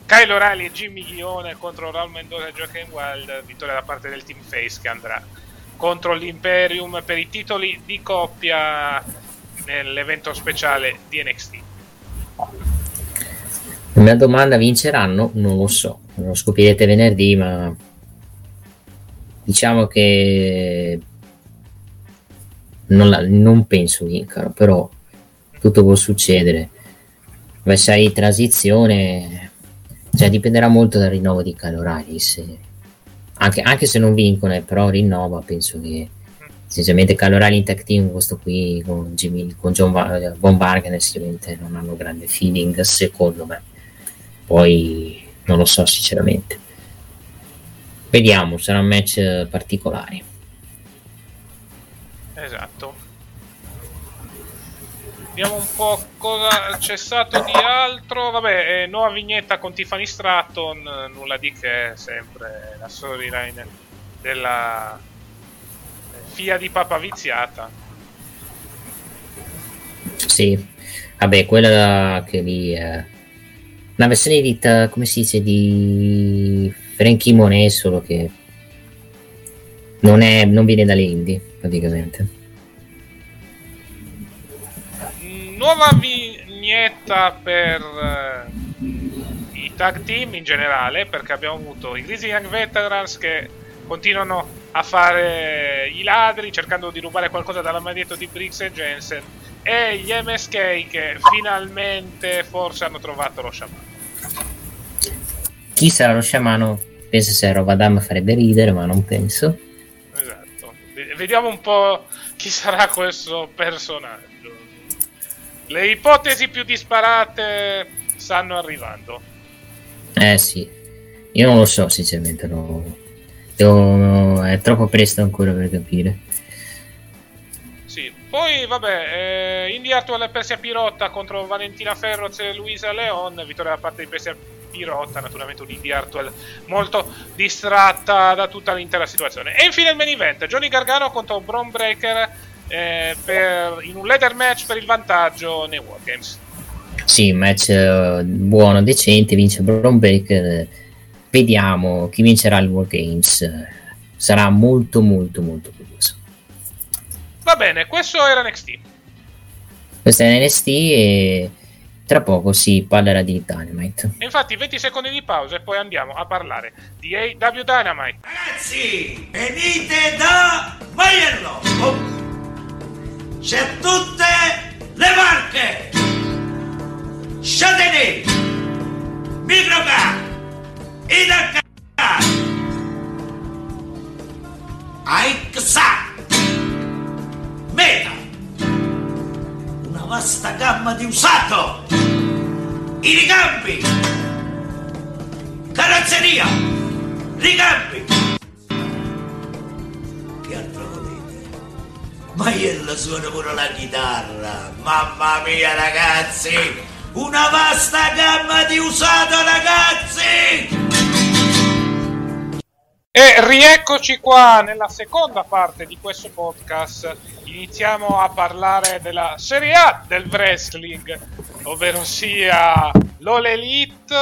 Kyle O'Reilly e Jimmy Ghione contro Raul Mendoza e Joaquin Wild, vittoria da parte del Team Face che andrà contro l'Imperium per i titoli di coppia nell'evento speciale di NXT. La mia domanda vinceranno? Non lo so, lo scoprirete venerdì, ma diciamo che non, la, non penso vincano, però tutto può succedere Versa di transizione, cioè dipenderà molto dal rinnovo di Caloralis. Anche, anche se non vincono, eh, però rinnova, penso che sinceramente Calorali in tag team questo qui con, Jimmy, con John Von Wagner sicuramente non hanno grande feeling secondo me poi non lo so sinceramente vediamo sarà un match particolare esatto Vediamo un po' cosa c'è stato di altro. Vabbè, eh, nuova vignetta con Tiffany Stratton, nulla di che, sempre la storyline della figlia di papa viziata. Sì, vabbè, quella che lì... Eh, una versione di, come si dice, di Frankie Monet, solo che non, è, non viene dalle indie, praticamente. nuova vignetta per uh, i tag team in generale, perché abbiamo avuto i Grizzly Young Veterans che continuano a fare i ladri cercando di rubare qualcosa dalla maglietta di Briggs e Jensen e gli MSK che finalmente forse hanno trovato lo sciamano. Chi sarà lo sciamano? Penso se Rovadam farebbe ridere, ma non penso. Esatto. Vediamo un po' chi sarà questo personaggio. Le ipotesi più disparate stanno arrivando. Eh sì, io non lo so sinceramente, no. Devo... è troppo presto ancora per capire. Poi vabbè, eh, Indy Artual e Persia Pirotta contro Valentina Ferroz e Luisa Leon, vittoria da parte di Persia Pirotta, naturalmente un Indy Artual molto distratta da tutta l'intera situazione. E infine il main event, Johnny Gargano contro Braun Breaker eh, per, in un leader match per il vantaggio nei Wargames. Sì, match uh, buono, decente, vince Braun Baker. Vediamo chi vincerà il Wargames. Sarà molto, molto, molto curioso. Va bene, questo era NXT. Questo è NXT e tra poco si parlerà di Dynamite. Infatti 20 secondi di pausa e poi andiamo a parlare di AW Dynamite. Ragazzi, venite da Maiello! Oh c'è tutte le marche Châtelet Microcar Idacar Aixa gamma di usato i ricambi carrozzeria ricambi Ma io suono pure la chitarra. Mamma mia ragazzi! Una vasta gamma di usato ragazzi! E rieccoci qua nella seconda parte di questo podcast. Iniziamo a parlare della Serie A del wrestling, ovvero sia l'All Elite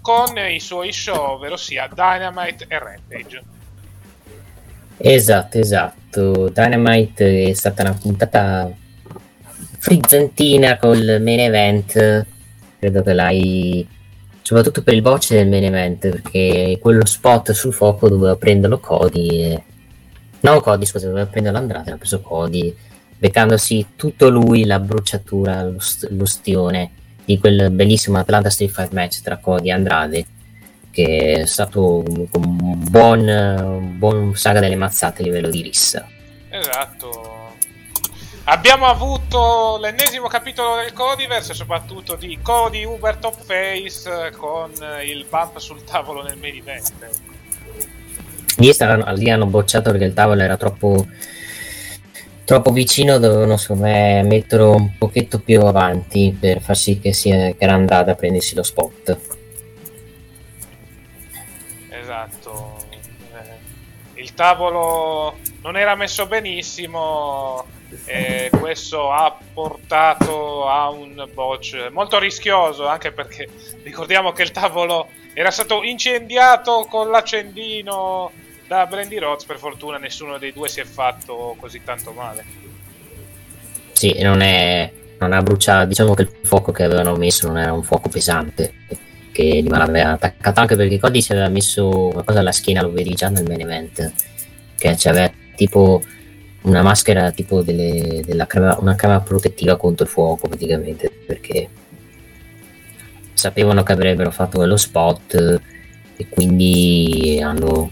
con i suoi show, ovvero sia Dynamite e Rampage. Esatto, esatto. Dynamite è stata una puntata frizzantina col main event. Credo che l'hai. Soprattutto per il bocce del main event, perché quello spot sul fuoco doveva prenderlo Cody. E... No, Cody, scusa, doveva prenderlo Andrade, ha preso Cody, beccandosi tutto lui la bruciatura, l'ustione di quel bellissimo Atlanta Street Fight match tra Cody e Andrade che è stato un buon, buon saga delle mazzate a livello di rissa. Esatto. Abbiamo avuto l'ennesimo capitolo del Codiverse, soprattutto di Cody Uber Top Face con il bump sul tavolo nel main event. Lì, stavano, lì hanno bocciato perché il tavolo era troppo troppo vicino dovevano secondo me metterlo un pochetto più avanti per far sì che sia che era andata a prendersi lo spot tavolo non era messo benissimo e questo ha portato a un botch molto rischioso anche perché ricordiamo che il tavolo era stato incendiato con l'accendino da Brandy Rhodes. Per fortuna nessuno dei due si è fatto così tanto male. Sì non è non ha bruciato diciamo che il fuoco che avevano messo non era un fuoco pesante che li aveva attaccato anche perché Cody si aveva messo una cosa alla schiena lo vedi già nel main event che aveva tipo una maschera tipo delle, della crema, una crema protettiva contro il fuoco praticamente perché sapevano che avrebbero fatto quello spot e quindi hanno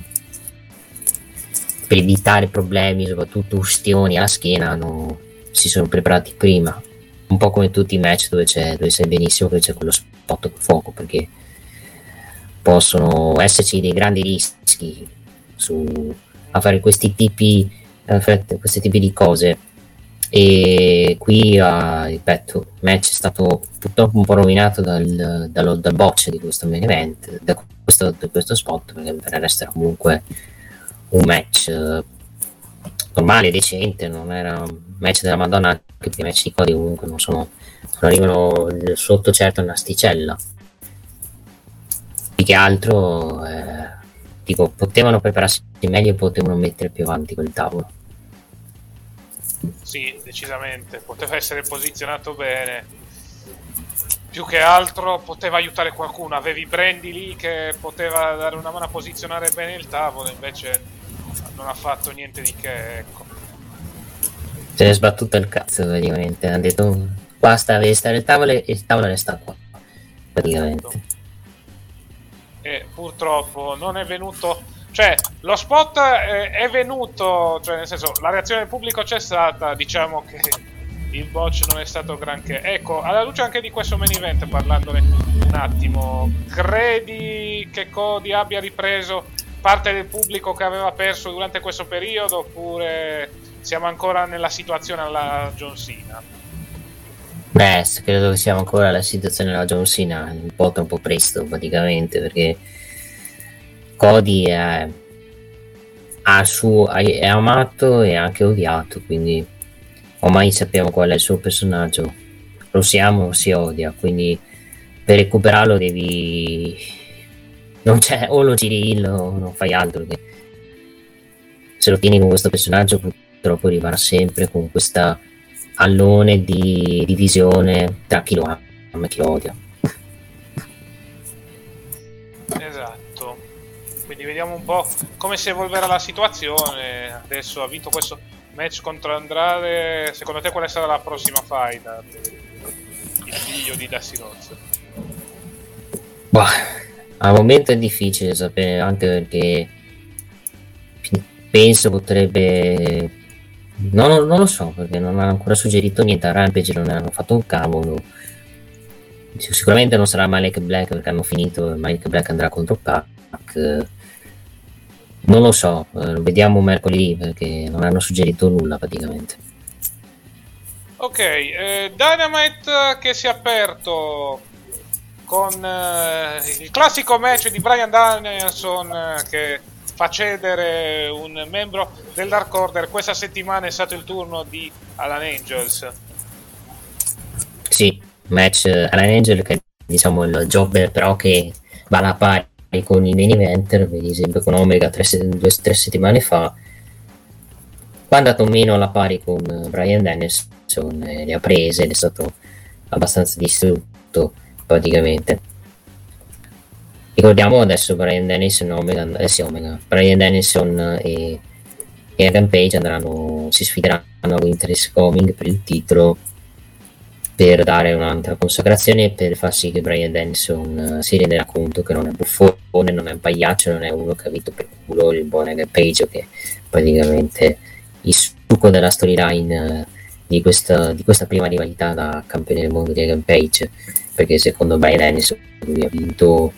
per evitare problemi, soprattutto ustioni alla schiena, hanno, si sono preparati prima. Un po' come tutti i match dove, c'è, dove sai benissimo che c'è quello spot col fuoco, perché possono esserci dei grandi rischi su, a fare questi tipi, questi tipi di cose. E qui, uh, ripeto, il match è stato purtroppo un po' rovinato dal, dal, dal botch di questo main event, da questo, da questo spot, perché per il resto era comunque un match eh, normale, decente, non era un match della Madonna, anche i match di Cody comunque non sono, non arrivano sotto certo un'asticella. Più che altro, eh, tipo, potevano prepararsi meglio e potevano mettere più avanti quel tavolo. Sì, decisamente, poteva essere posizionato bene. Più che altro poteva aiutare qualcuno, avevi Brandy lì che poteva dare una mano a posizionare bene il tavolo, invece non ha fatto niente di che, ecco. Se è sbattuto il cazzo praticamente, ha detto basta, devi stare il tavolo e il tavolo resta qua, praticamente. E purtroppo non è venuto, cioè lo spot è, è venuto, cioè nel senso la reazione del pubblico c'è stata, diciamo che il botch non è stato granché. Ecco, alla luce anche di questo main event, parlandone un attimo, credi che Cody abbia ripreso parte del pubblico che aveva perso durante questo periodo oppure siamo ancora nella situazione alla John Cena? Beh, credo che siamo ancora nella situazione della John Cena, un po' troppo presto praticamente perché Cody è, suo, è amato e anche odiato, quindi ormai sappiamo qual è il suo personaggio, lo si ama o si odia, quindi per recuperarlo devi non c'è o lo giri o non fai altro se lo tieni con questo personaggio purtroppo rimarrà sempre con questa allone di divisione tra chi lo ama e chi lo odia. Esatto. Quindi vediamo un po' come si evolverà la situazione. Adesso ha vinto questo match contro Andrade. Secondo te qual è stata la prossima fight il figlio di Dusty Rhodes? Bah, al momento è difficile sapere anche perché penso potrebbe non, non, lo so perché non hanno ancora suggerito niente. A Rampage non hanno fatto un cavolo sicuramente non sarà Malik Black perché hanno finito Malik Black andrà contro Pac. Non lo so eh, vediamo mercoledì perché non hanno suggerito nulla praticamente. Ok eh, Dynamite che si è aperto con eh, il classico match di Brian Danielson eh, che fa cedere un membro del Dark Order. Questa settimana è stato il turno di Alan Angels. Sì, match eh, Alan Angels che è diciamo il jobber però che va alla pari con i main eventer, per esempio con Omega tre, due, tre settimane fa. Qua è andato meno alla pari con Brian Danielson, eh, le ha prese ed è stato abbastanza distrutto praticamente. Ricordiamo adesso Brian Dennison, Omega, eh sì, Omega, Brian Dennison e, e Page andranno, si sfideranno a Winter is Coming per il titolo per dare un'altra consacrazione e per far sì che Brian Dennison uh, si renderà conto che non è buffone, non è un pagliaccio, non è uno che ha vinto per culo il buon Adam Page che praticamente il succo della storyline uh, di questa, di questa prima rivalità da campione del mondo di Rampage perché secondo Brian Dennis lui ha vinto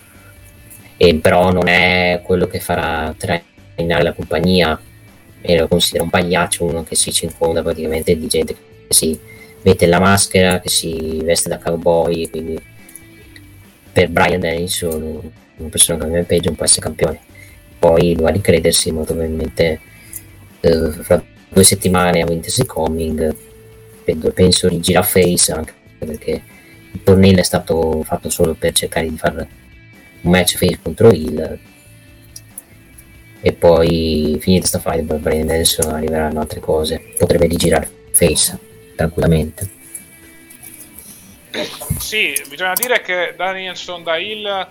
e però non è quello che farà trainare la compagnia e lo considera un pagliaccio uno che si circonda praticamente di gente che si mette la maschera che si veste da cowboy quindi per Brian Dennison una persona come Rampage non può essere campione. Poi dovrà ricredersi molto probabilmente eh, fra due settimane a Winter's Coming penso rigirà face anche perché il torneo è stato fatto solo per cercare di fare un match face contro Hill e poi finita sta fight Brian Nelson arriveranno altre cose. Potrebbe rigirare face tranquillamente. Sì bisogna dire che Danielson da Hill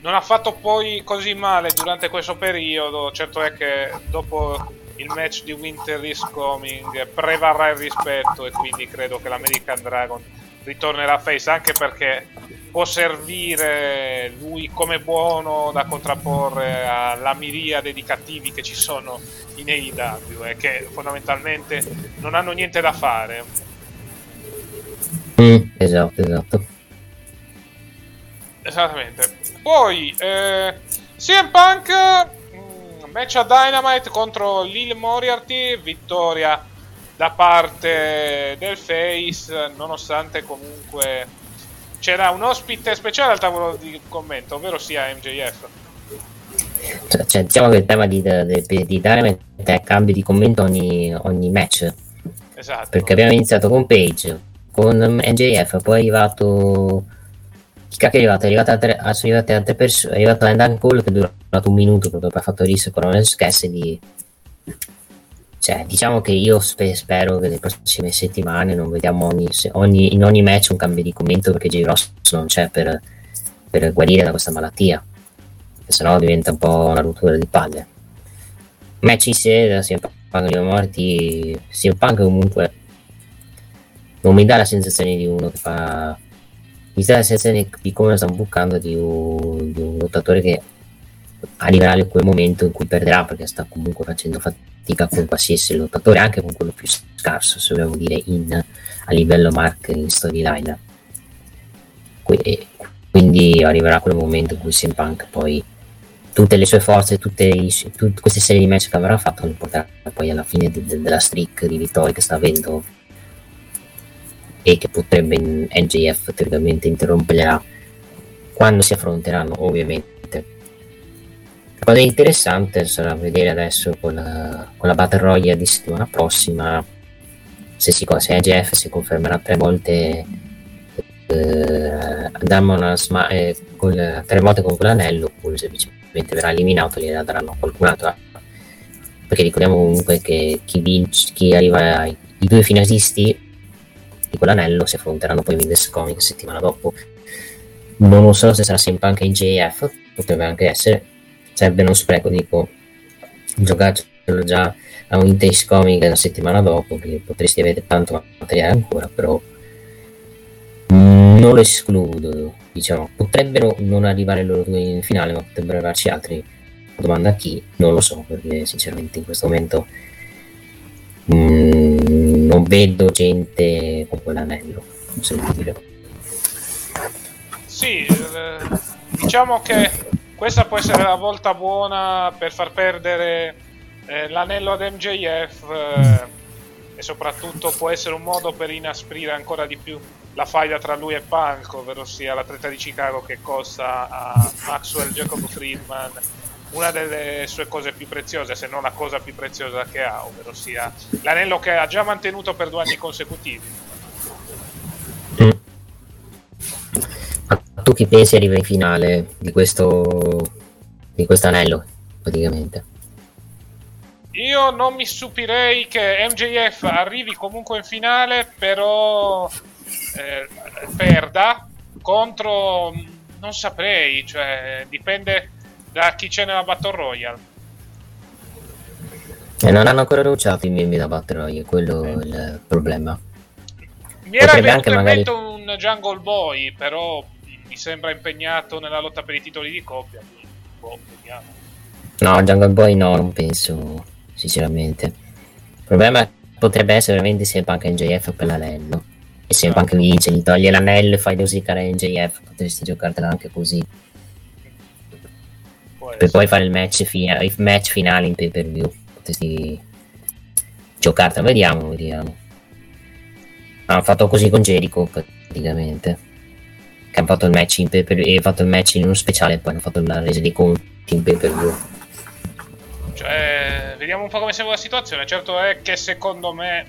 non ha fatto poi così male durante questo periodo. Certo è che dopo il match di Winter is Coming prevarrà il rispetto e quindi credo che l'American Dragon ritornerà face anche perché può servire lui come buono da contrapporre alla miriade di cattivi che ci sono in AEW e che fondamentalmente non hanno niente da fare. Mm, esatto, esatto. Esattamente. Poi eh, CM Punk mm, match a Dynamite contro Lil Moriarty, vittoria da parte del Face, nonostante comunque c'era un ospite speciale al tavolo di commento, ovvero sia MJF. Cioè, cioè, diciamo che il tema di, di, di Dynamite è cambio di commento ogni, ogni match. Esatto. Perché abbiamo iniziato con Page, con MJF, poi è arrivato... Chi cacchio è arrivato? È arrivato altre, sono arrivate altre persone. È arrivato Andan Cole che è durato un minuto proprio per fatto rischio con Ronald Cassidy cioè, diciamo che io spe- spero che nelle prossime settimane non vediamo ogni, ogni, in ogni match un cambio di commento perché J. Ross non c'è per, per guarire da questa malattia, se no diventa un po' una rottura di palle. Match in sé, da CM Punk di morti, CM Punk comunque non mi dà la sensazione di uno che fa mi dà la sensazione di come lo stanno bucando di un, di un lottatore che arriverà quel momento in cui perderà perché sta comunque facendo fatica con qualsiasi lottatore, anche con quello più scarso, se vogliamo dire, in, a livello mark in storyline. Quindi arriverà quel momento in cui CM Punk poi tutte le sue forze, tutte, i, tutte queste serie di match che avrà fatto lo porterà poi alla fine di, de, della streak di vittorie che sta avendo e che potrebbe NJF teoricamente interromperà quando si affronteranno ovviamente la cosa interessante sarà vedere adesso con la, con la Battle Royale di settimana prossima se, si, se EGF si confermerà tre volte eh, una sma- eh, col, tre volte con quell'anello oppure semplicemente verrà eliminato e gliela daranno qualcun altro. Perché ricordiamo comunque che chi, vince, chi arriva ai i due finalisti di quell'anello si affronteranno poi in Windows Comic settimana dopo. Non lo so se sarà sempre anche in JF potrebbe anche essere sarebbe uno spreco, dico, giocarcelo già a un Intace Comic la settimana dopo, che potresti avere tanto materiale ancora, però non lo escludo, diciamo, potrebbero non arrivare loro due in finale, ma potrebbero arrivarci altri. Domanda a chi? Non lo so, perché sinceramente in questo momento mm, non vedo gente con quell'anello, se dire. Sì, eh, diciamo che questa può essere la volta buona per far perdere eh, l'anello ad MJF eh, e soprattutto può essere un modo per inasprire ancora di più la faida tra lui e Punk, ovvero sia l'atleta di Chicago che costa a Maxwell Jacob Friedman una delle sue cose più preziose, se non la cosa più preziosa che ha, ovvero sia l'anello che ha già mantenuto per due anni consecutivi. Mm tu chi pensi arriva in finale di questo di questo anello praticamente? Io non mi stupirei che MJF arrivi comunque in finale però eh, perda contro non saprei cioè dipende da chi c'è nella Battle Royale. E non hanno ancora annunciato i membri da Battle Royale quello è il problema. Mi era Potrebbe venuto in mente un Jungle Boy però mi sembra impegnato nella lotta per i titoli di coppia. Boh, vediamo. No, Jungle Boy no, non penso, sinceramente. Il problema potrebbe essere veramente CM Punk NJF per l'anello. E CM Punk vince, gli toglie l'anello e fai rosicare NJF, potresti giocartela anche così. Per poi fare il match, fina- il match finale in pay per view. Potresti giocartela, vediamo, vediamo. Hanno fatto così con Jericho praticamente. Che hanno fatto il match in pay per e fatto il match in uno speciale e poi hanno fatto la resa dei conti in pay per view. Cioè, vediamo un po' come evolve la situazione. Certo è che secondo me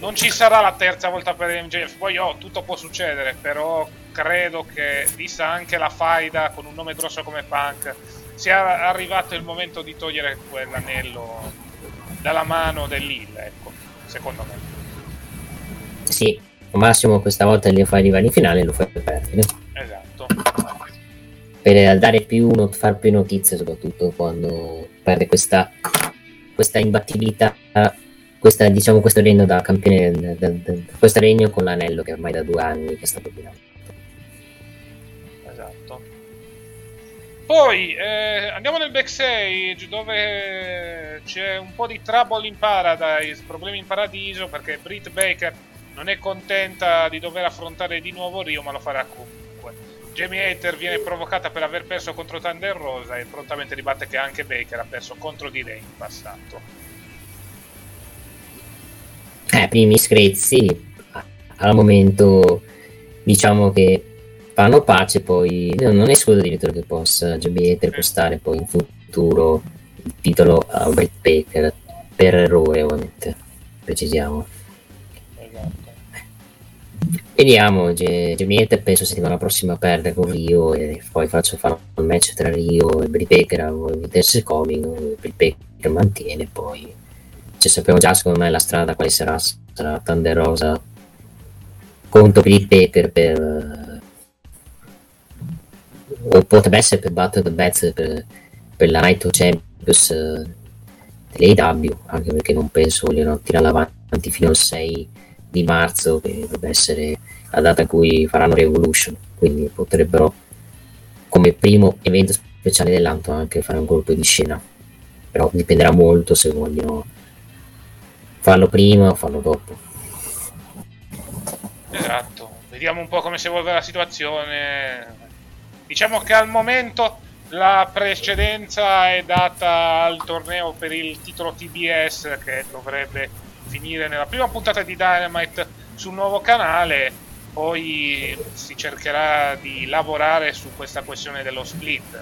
non ci sarà la terza volta per MJF. Poi oh, tutto può succedere, però credo che, vista anche la faida con un nome grosso come Punk, sia arrivato il momento di togliere quell'anello dalla mano dell'Hill, ecco, secondo me. Sì, massimo questa volta li fai arrivare in finale e lo fai perdere. Esatto. Per dare più, not- far più notizie, soprattutto quando perde questa, questa imbattibilità, questa, diciamo, questo regno da campione, da- da- questo regno con l'anello che ormai da due anni che sta dominando. Esatto. Poi eh, andiamo nel backstage dove c'è un po' di trouble in paradise, problemi in paradiso perché Britt Baker non è contenta di dover affrontare di nuovo Rio, ma lo farà comunque. Jamie Hater viene provocata per aver perso contro Thunder Rosa e prontamente ribatte che anche Baker ha perso contro di lei in passato. Eh, primi screzi al momento diciamo che fanno pace, poi no, non escludo addirittura che possa Jamie Hater costare poi in futuro il titolo a Baker per errore ovviamente, precisiamo. Vediamo, Ge- Jamie Hater penso settimana prossima perde con Rio e poi faccio fare un match tra Rio e a Winter's Coming, Britt Baker mantiene poi cioè, sappiamo già secondo me la strada quale sarà, sarà Thunder Rosa contro Britt Baker per o potrebbe essere per Battle the Bats per, per la Night of Champions eh, dell'AW anche perché non penso vogliono tirare avanti fino al 6 di marzo che dovrebbe essere la data in cui faranno Revolution. Quindi potrebbero come primo evento speciale dell'anno anche fare un colpo di scena. Però dipenderà molto se vogliono farlo prima o farlo dopo. Esatto, vediamo un po' come si evolve la situazione. Diciamo che al momento la precedenza è data al torneo per il titolo TBS che dovrebbe finire nella prima puntata di Dynamite sul nuovo canale, poi si cercherà di lavorare su questa questione dello split,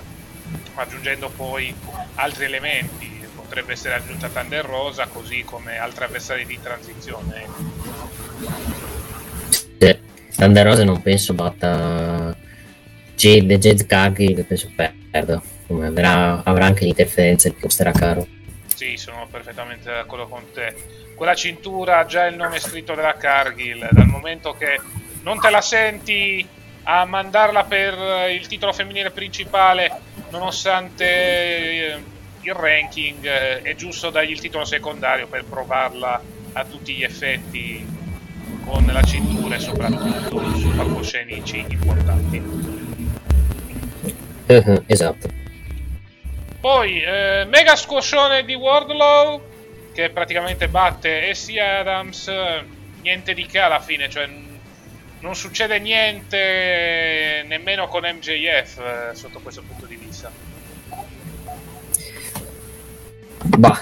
aggiungendo poi altri elementi. Potrebbe essere aggiunta Thunder Rosa, così come altri avversari di transizione. Se Thunder Rosa non penso batta Jade, Jade Cargill penso perda avrà, avrà anche l'interferenza che costerà caro Sì, sono perfettamente d'accordo con te. Quella cintura ha già il nome scritto della Cargill, dal momento che non te la senti a mandarla per il titolo femminile principale, nonostante eh, il ranking, eh, è giusto dargli il titolo secondario per provarla a tutti gli effetti con la cintura e soprattutto su palcoscenici importanti. Eh, esatto Poi eh, mega squoscione di Wardlow che praticamente batte Essie Adams, niente di che alla fine, cioè non succede niente nemmeno con MJF eh, sotto questo punto di vista. bah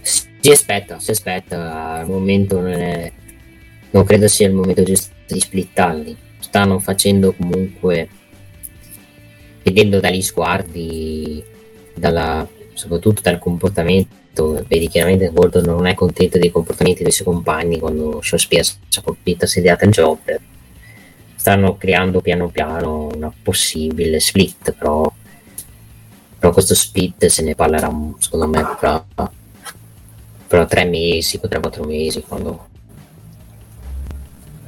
si aspetta si aspetta al momento non è non credo sia il momento giusto di splittarli stanno facendo comunque vedendo dagli sguardi dalla, soprattutto dal comportamento vedi chiaramente Gordon non è contento dei comportamenti dei suoi compagni quando Sean Spears si è colpita sediata in job stanno creando piano piano una possibile split però però questo split se ne parlerà secondo me fra, fra tre mesi tra quattro mesi quando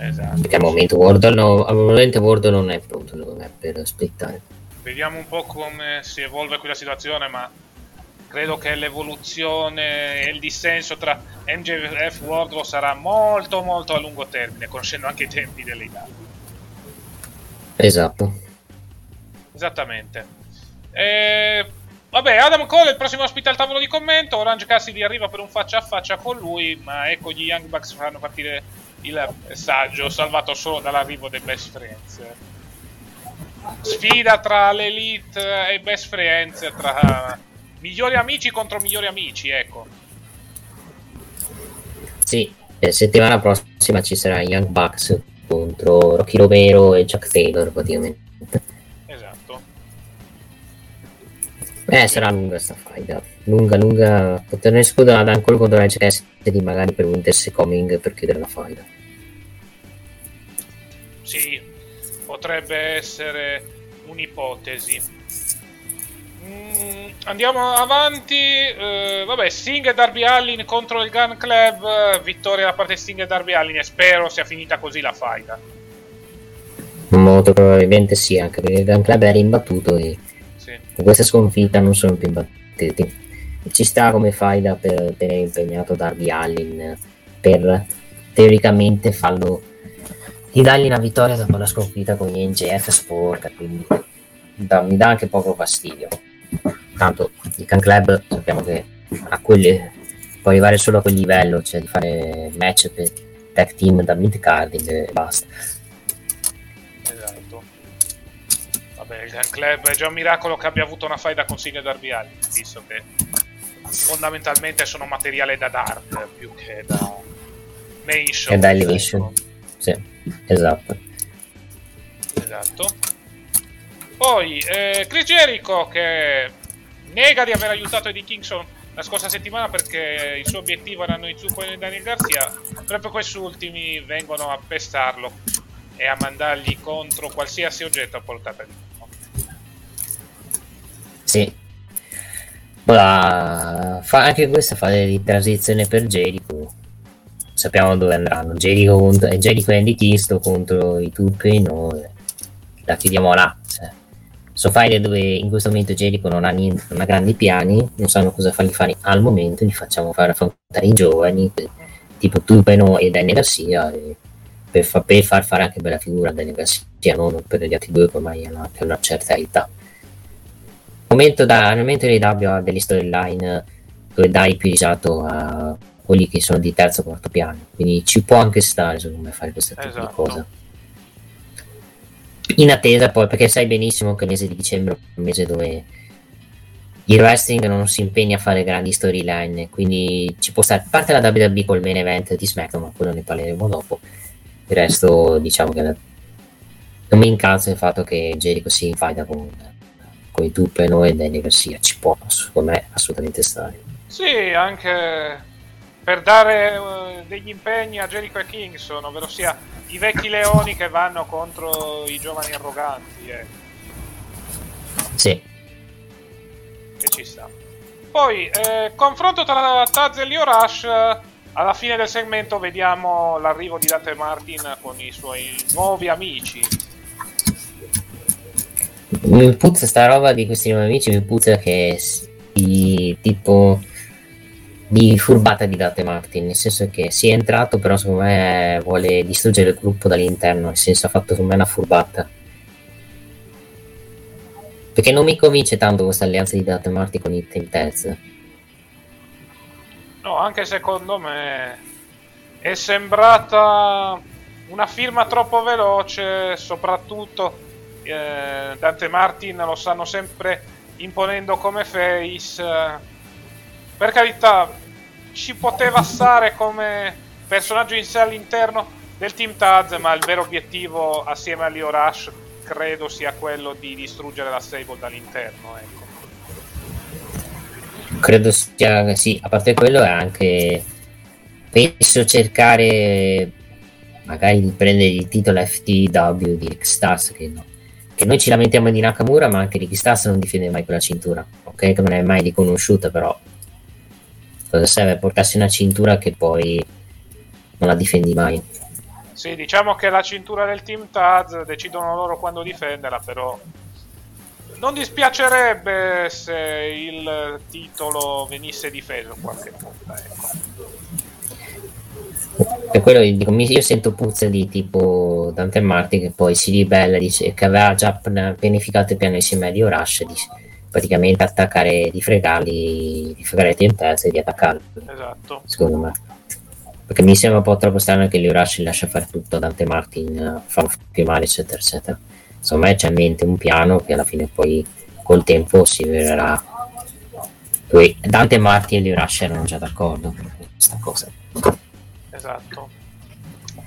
Esatto. perché al momento Gordon no- al momento Gordon non è pronto secondo me per splittare Vediamo un po' come si evolve qui la situazione, ma credo che l'evoluzione e il dissenso tra MJF e Wardlow sarà molto molto a lungo termine, conoscendo anche i tempi delle idee. esatto Esattamente. E Vabbè, Adam Cole è il prossimo ospite al tavolo di commento. Orange Cassidy arriva per un faccia a faccia con lui, ma ecco gli Young Bucks fanno partire il messaggio salvato solo dall'arrivo dei Best Friends. Sfida tra l'Elite e Best Friends, tra migliori amici contro migliori amici, ecco. Sì, eh, settimana prossima ci sarà Young Bucks contro Rocky Romero e Jack Taylor praticamente. Eh, sarà lunga sta faida. Lunga, lunga. Potremmo escludere ad ancora contro la di magari per un Coming per chiudere la faida. Sì, potrebbe essere un'ipotesi. Mm, andiamo avanti. Uh, vabbè, Sting e Darby Allin contro il Gun Club. Vittoria da parte di Sting e Darby Allin. E spero sia finita così la faida. Molto probabilmente sì, anche perché il Gun Club era imbattuto e con questa sconfitta non sono più imbattuti. Ci sta come faida per tenere impegnato Darby Allin per teoricamente farlo di dargli una vittoria dopo la sconfitta con gli NGF Sport, quindi da, mi dà anche poco fastidio. Tanto il Can Club sappiamo che a quelle può arrivare solo a quel livello, cioè di fare match per tag team da mid carding e basta. Vabbè, il Gun Club è già un miracolo che abbia avuto una faida con Signe Darby Allin, visto che fondamentalmente sono materiale da Dark più che da main show. E da Elevation. Sì, esatto. Esatto. Poi eh, Chris Jericho che nega di aver aiutato Eddie Kingston la scorsa settimana perché il suo obiettivo erano i Zucco e Daniel Garcia. Proprio questi ultimi vengono a pestarlo e a mandargli contro qualsiasi oggetto a portata di mano. Sì. Ora, fa anche questa fase di transizione per Jericho. Sappiamo dove andranno. Jericho, contro, eh, Jericho e Andy Kisto contro i Tupi. Noi la chiudiamo là. Cioè. So fare dove in questo momento Jericho non ha, niente, non ha grandi piani, non sanno cosa fargli fare al momento, gli facciamo fare affrontare i giovani, tipo Tupeno e Danny Garcia, e per, fa, per, far fare anche bella figura a Danny Garcia, non per gli altri due che ormai hanno anche una certa età momento da, momento dei W ha delle storyline dove dai più risalto a quelli che sono di terzo o quarto piano. Quindi ci può anche stare secondo me fare questa tipo di Esatto. cosa. In attesa poi perché sai benissimo che il mese di dicembre è un mese dove il wrestling non si impegna a fare grandi storyline quindi ci può stare. A parte la WWE col main event di SmackDown ma quello ne parleremo dopo. Il resto diciamo che non mi incalza il fatto che Jericho si infaida con con i Tupeno e Danny Garcia. Ci può secondo me assolutamente stare. Sì, anche per dare eh, degli impegni a Jericho e Kingston, ovvero sia i vecchi leoni che vanno contro i giovani arroganti, eh, sì che ci sta. Poi, eh, confronto tra Taz e Leo Rush. Alla fine del segmento vediamo l'arrivo di Dante Martin con i suoi nuovi amici. mi puzza sta roba di questi nuovi amici mi puzza che s- di tipo di furbata di Dante Martin nel senso che si è entrato però secondo me vuole distruggere il gruppo dall'interno nel senso ha fatto secondo me una furbata perché non mi convince tanto questa alleanza di Dante Martin con i Taz No, anche secondo me è sembrata una firma troppo veloce, soprattutto eh, Dante Martin lo stanno sempre imponendo come face. Per carità, ci poteva stare come personaggio in sé all'interno del Team Taz, ma il vero obiettivo assieme a Leo Rush credo sia quello di distruggere la stable dall'interno. Ecco. credo sia sì, a parte quello è anche penso cercare magari di prendere il titolo FTW di Stars che, no- che noi ci lamentiamo di Nakamura ma anche Rick Stars non difende mai quella cintura ok che non è mai riconosciuta però cosa serve portarsi una cintura che poi non la difendi mai Sì, diciamo che la cintura del Team Taz decidono loro quando difenderla, però non dispiacerebbe se il titolo venisse difeso qualche volta. Ecco. per quello dico, mi- io sento puzze di tipo Dante Martin che poi si ribella dice che aveva già pianificato il piano insieme a Dio Rush dice, praticamente attaccare, di fregarli, di fregare pezzi e di attaccarli. Esatto. Secondo me. Perché mi sembra un po' troppo strano che Liurashi lascia fare tutto a Dante Martin, fa male, eccetera, eccetera. Insomma, c'è in mente un piano che alla fine poi col tempo si vedrà. Poi Dante Martin e Liurashi erano già d'accordo per questa cosa. Esatto.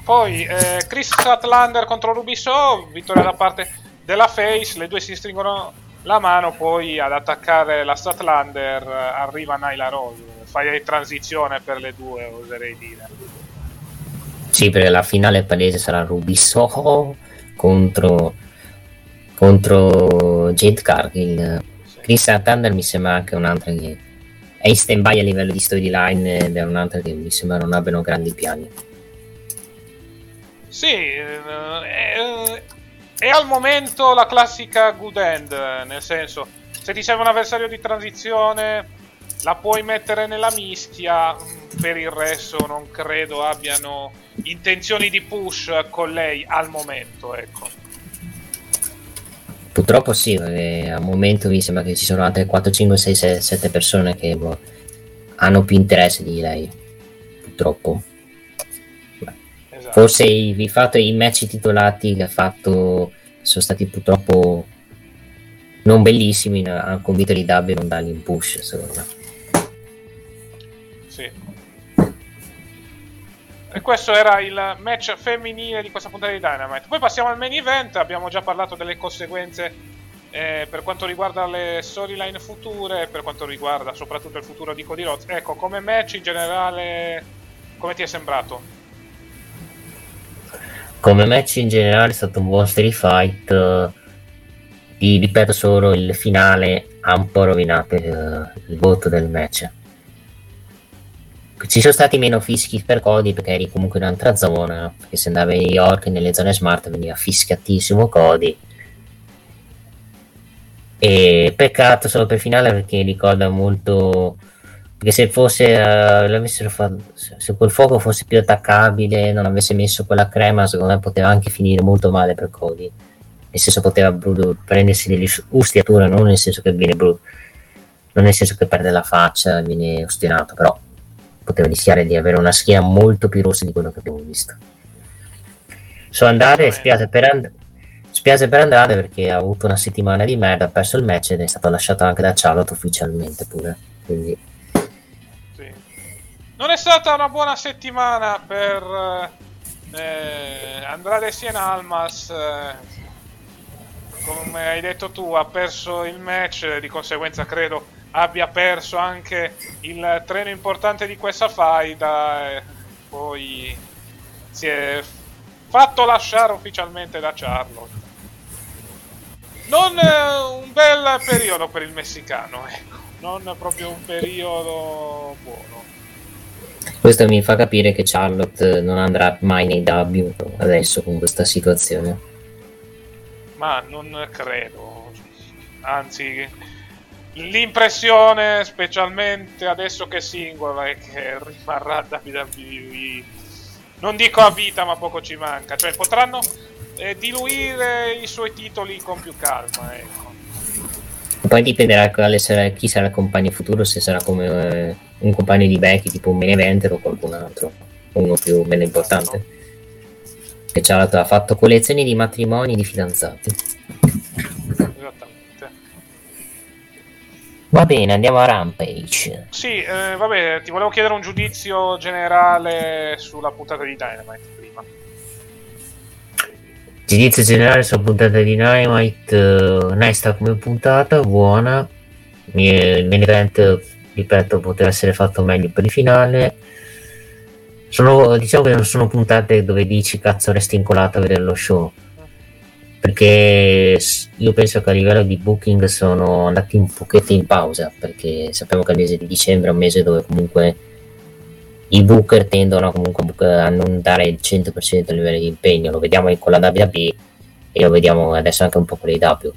Poi eh, Chris Statlander contro Rubiso, vittoria da parte della Face, le due si stringono la mano, poi ad attaccare la Statlander arriva Naila Rose fai transizione per le due, oserei dire. Sì, perché la finale palese sarà Rubisoho contro, contro Jade Cargill. Sì. Chris Thunder mi sembra anche un'altra che è in stand by a livello di storyline ed è un'altra che mi sembra non abbiano grandi piani. Sì, è, è al momento la classica good end, nel senso, se ti serve un avversario di transizione la puoi mettere nella mischia. Mm, per il resto, non credo abbiano intenzioni di push con lei al momento. Ecco. Purtroppo sì, al momento mi sembra che ci sono altre 4, 5, 6, 6 7 persone che boh, hanno più interesse di lei. Purtroppo. Forse i, fatto, i match titolati che ha fatto sono stati purtroppo non bellissimi, hanno convinto di Dabby non dargli un push, secondo me. E questo era il match femminile di questa puntata di Dynamite. Poi passiamo al main event, abbiamo già parlato delle conseguenze eh, per quanto riguarda le storyline future, per quanto riguarda soprattutto il futuro di Cody Rhodes. Ecco, come match in generale, come ti è sembrato? Come match in generale è stato un buon street fight. Ti ripeto solo, il finale ha un po' rovinato il, il voto del match ci sono stati meno fischi per Cody perché eri comunque in un'altra zona, perché se andavi a New York nelle zone smart veniva fischiatissimo Cody. E peccato solo per finale perché ricorda molto perché se fosse uh, fatto, se quel fuoco fosse più attaccabile non avesse messo quella crema secondo me poteva anche finire molto male per Cody nel senso poteva brutto, prendersi delle ustiature non nel senso che viene brutto non nel senso che perde la faccia viene ostinato però poteva rischiare di avere una schiena molto più rossa di quello che abbiamo visto. So andare, spiace per, and- spiace per Andrade perché ha avuto una settimana di merda, ha perso il match ed è stato lasciato anche da Charlotte ufficialmente pure. Quindi... Non è stata una buona settimana per eh, Andrade Sien Almas. Eh, come hai detto tu, ha perso il match, di conseguenza credo abbia perso anche il treno importante di questa faida e poi si è fatto lasciare ufficialmente da Charlotte. Non un bel periodo per il messicano, ecco. non proprio un periodo buono. Questo mi fa capire che Charlotte non andrà mai nei W adesso con questa situazione. Ma non credo. Anzi, L'impressione, specialmente adesso che è singola, è che rimarrà WWE. Non dico a vita, ma poco ci manca. Cioè, potranno eh, diluire i suoi titoli con più calma. Ecco. Poi dipenderà sarà, chi sarà il compagno futuro, se sarà come eh, un compagno di Becky, tipo un main eventer o qualcun altro, uno più meno importante. Che Charlotte ha fatto collezioni di matrimoni di fidanzati. Va bene, andiamo a Rampage. Sì, eh, vabbè, ti volevo chiedere un giudizio generale sulla puntata di Dynamite prima. Giudizio generale sulla puntata di Dynamite, uh, onesta come puntata, buona. Il main event, ripeto, poteva essere fatto meglio per il finale. Sono, diciamo che non sono puntate dove dici cazzo resti incolato a vedere lo show. Perché io penso che a livello di booking sono andati un pochetto in pausa perché sappiamo che il mese di dicembre è un mese dove comunque i booker tendono comunque a non dare il 100% a livello di impegno. Lo vediamo con la WWE e lo vediamo adesso anche un po' con i W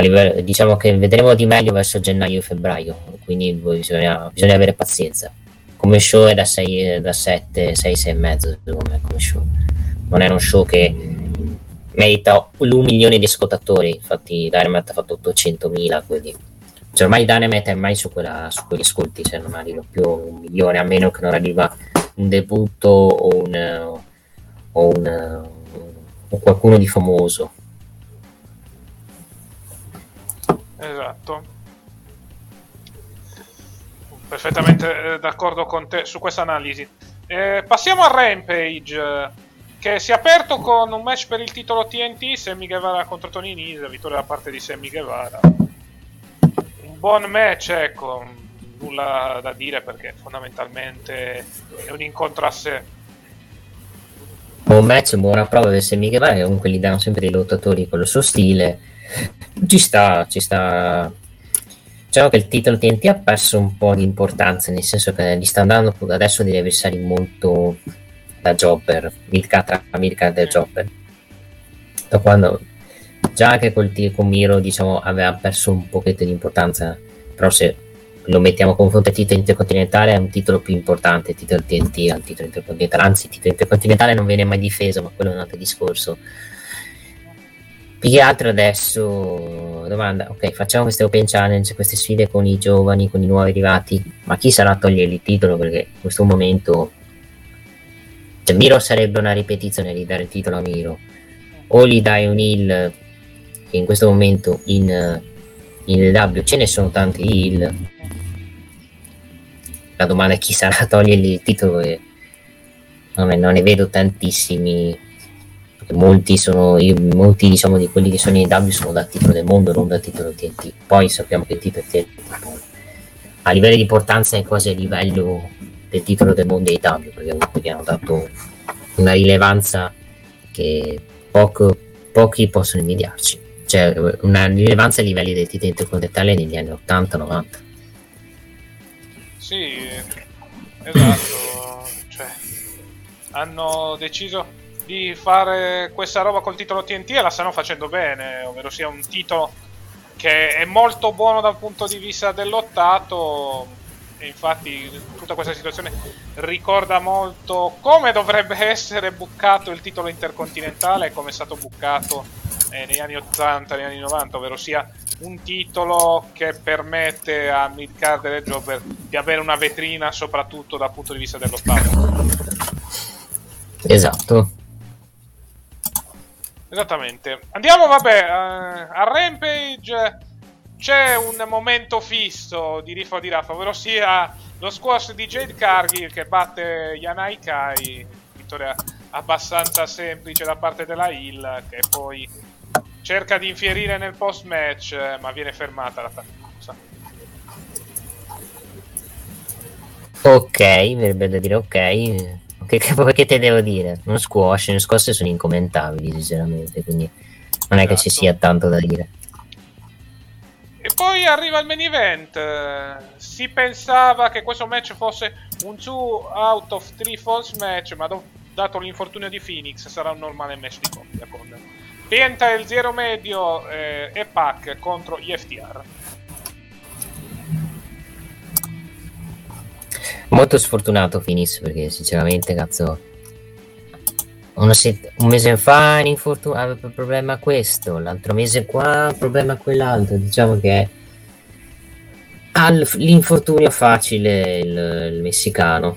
livello, diciamo che vedremo di meglio verso gennaio e febbraio quindi bisogna, bisogna avere pazienza come show è da 6 da 7 6 6 e mezzo secondo me come show non è uno show che merita un milione di ascoltatori infatti Dynamite ha fatto 800.000 quindi cioè ormai Dynamite è mai su, quella, su quegli ascolti, cioè non arriva più un milione, a meno che non arriva un debutto o un, o, un, o qualcuno di famoso. Esatto. Perfettamente eh, d'accordo con te su questa analisi. Eh, passiamo a Rampage, che si è aperto con un match per il titolo TNT, Sammy Guevara contro Tony Nese, vittoria da parte di Sammy Guevara. Un buon match, ecco, nulla da dire perché fondamentalmente è un incontro a sé. Buon match, buona prova del Sammy Guevara, comunque gli danno sempre dei lottatori con il suo stile. Ci sta, ci sta Diciamo che il titolo TNT ha perso un po' di importanza, nel senso che gli sta andando adesso degli avversari molto da jobber, tra midcard e jobber. Da quando già anche col con Miro diciamo aveva perso un pochetto di importanza, però se lo mettiamo a confronto al titolo intercontinentale è un titolo più importante, il titolo TNT al titolo intercontinentale, anzi il titolo intercontinentale non viene mai difeso, ma quello è un altro discorso. Più che altro adesso, domanda, ok, facciamo queste open challenge, queste sfide con i giovani, con i nuovi arrivati, ma chi sarà a togliere il titolo? Perché in questo momento cioè, Miro sarebbe una ripetizione di dare il titolo a Miro, o gli dai un heal, che in questo momento in, in W ce ne sono tanti heal. La domanda è chi sarà a togliergli il titolo e non ne vedo tantissimi molti sono molti diciamo di quelli che sono in W sono da titolo del mondo non da titolo TNT poi sappiamo che il titolo TNT a livello di importanza è quasi a livello del titolo del mondo dei W perché comunque hanno dato una rilevanza che poco, pochi possono invidiarci. Cioè una rilevanza a livelli del titolo intercontinentale negli anni 80-90 sì esatto cioè, hanno deciso di fare questa roba col titolo TNT e la stanno facendo bene, ovvero sia un titolo che è molto buono dal punto di vista dell'ottato e infatti tutta questa situazione ricorda molto come dovrebbe essere buccato il titolo intercontinentale e come è stato buccato eh, negli anni 80 negli anni 90, ovvero sia un titolo che permette a Midcard e Jobber di avere una vetrina soprattutto dal punto di vista dell'ottato. Esatto. Esattamente. Andiamo, vabbè, uh, a Rampage c'è un momento fisso di Rifa di Rafa, ovvero sia lo squash di Jade Cargill che batte Yanai Kai, vittoria abbastanza semplice da parte della Hill, che poi cerca di infierire nel post match, ma viene fermata la fatica. Ok, verrebbe da dire ok. Che, che, te devo dire? Non squash, le scosse sono incommentabili, sinceramente, quindi non è che ci sia tanto da dire. E poi arriva il main event. Si pensava che questo match fosse un 2 out of 3 false match, ma do- dato l'infortunio di Phoenix sarà un normale match di coppia con Penta il zero medio eh, e Pac contro gli FTR. Molto sfortunato Finis perché sinceramente cazzo set- un mese fa l'infortunio aveva il problema questo, l'altro mese qua problema quell'altro, diciamo che ha l'infortunio facile il, il messicano.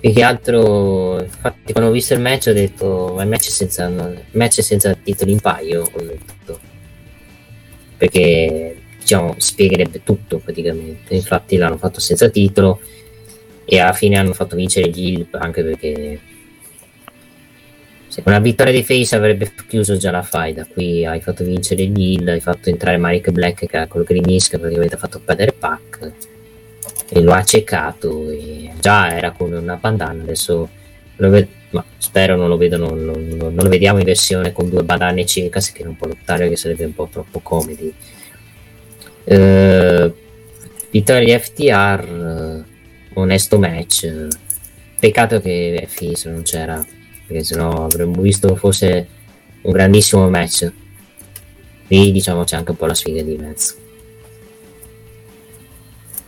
Più che altro, infatti, quando ho visto il match ho detto: Ma il match senza, il match senza titoli in paio. Ho detto. Perché diciamo spiegherebbe tutto praticamente. Infatti, l'hanno fatto senza titolo e alla fine hanno fatto vincere Gil anche perché se una vittoria di Face avrebbe chiuso già la faida qui hai fatto vincere Gil hai fatto entrare Marek Black che col Green Misk perché ha fatto perdere Pac e lo ha ceccato e già era con una bandana adesso lo ved- ma spero non lo vedono non, non, non, lo vediamo in versione con due bandane cecas che non può lottare perché sarebbe un po' troppo comedy. Uh, vittoria di FTR onesto match. Peccato che Fizz non c'era, perché sennò avremmo visto fosse un grandissimo match. Lì diciamo c'è anche un po' la sfiga di mezzo.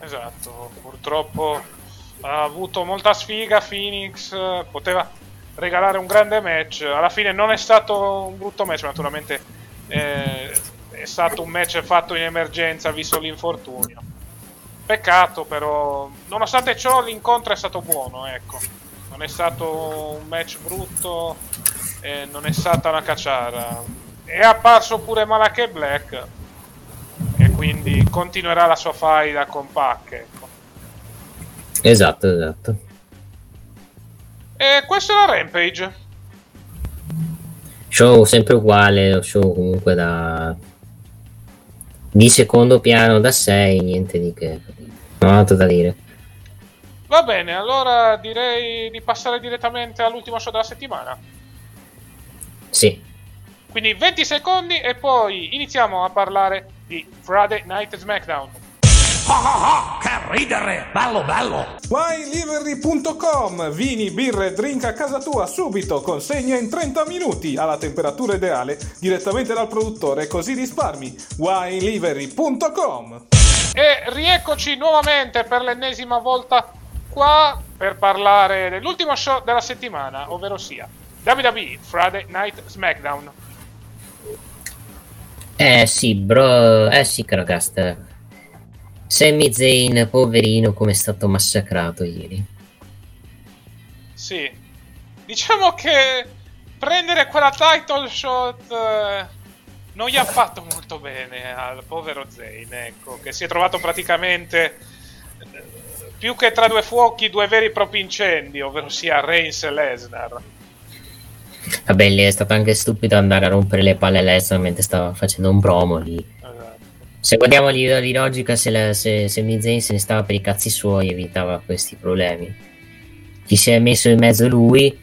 Esatto, purtroppo ha avuto molta sfiga Phoenix, poteva regalare un grande match, alla fine non è stato un brutto match, naturalmente eh, stato un match fatto in emergenza visto l'infortunio. Peccato però, nonostante ciò l'incontro è stato buono, ecco. Non è stato un match brutto, e non è stata una cacciara. È apparso pure Malachi Black e quindi continuerà la sua faida con Pac, ecco. Esatto, esatto. E questo è la Rampage. Show sempre uguale, show comunque da di secondo piano da 6, niente di che. Non ho altro da dire. Va bene, allora direi di passare direttamente all'ultimo show della settimana. Sì. Quindi 20 secondi e poi iniziamo a parlare di Friday Night SmackDown. Che ridere! Bello, bello! WineLivery.com Vini, birre, drink a casa tua subito, consegna in 30 minuti alla temperatura ideale direttamente dal produttore così risparmi. WineLivery.com E rieccoci nuovamente per l'ennesima volta qua per parlare dell'ultimo show della settimana, ovvero sia WWE Friday Night SmackDown. Eh sì, bro, eh sì, Cragaster. Sami Zayn, poverino, come è stato massacrato ieri. Sì, diciamo che prendere quella title shot eh, non gli ha fatto molto bene al povero Zayn, ecco, che si è trovato praticamente eh, più che tra due fuochi, due veri e propri incendi, ovvero sia Reigns e Lesnar. Vabbè, lì è stato anche stupido andare a rompere le palle a Lesnar mentre stava facendo un promo lì. Esatto. Se guardiamo a livello di logica, se, la, se, se Mizayn se ne stava per i cazzi suoi, evitava questi problemi. Chi si è messo in mezzo lui,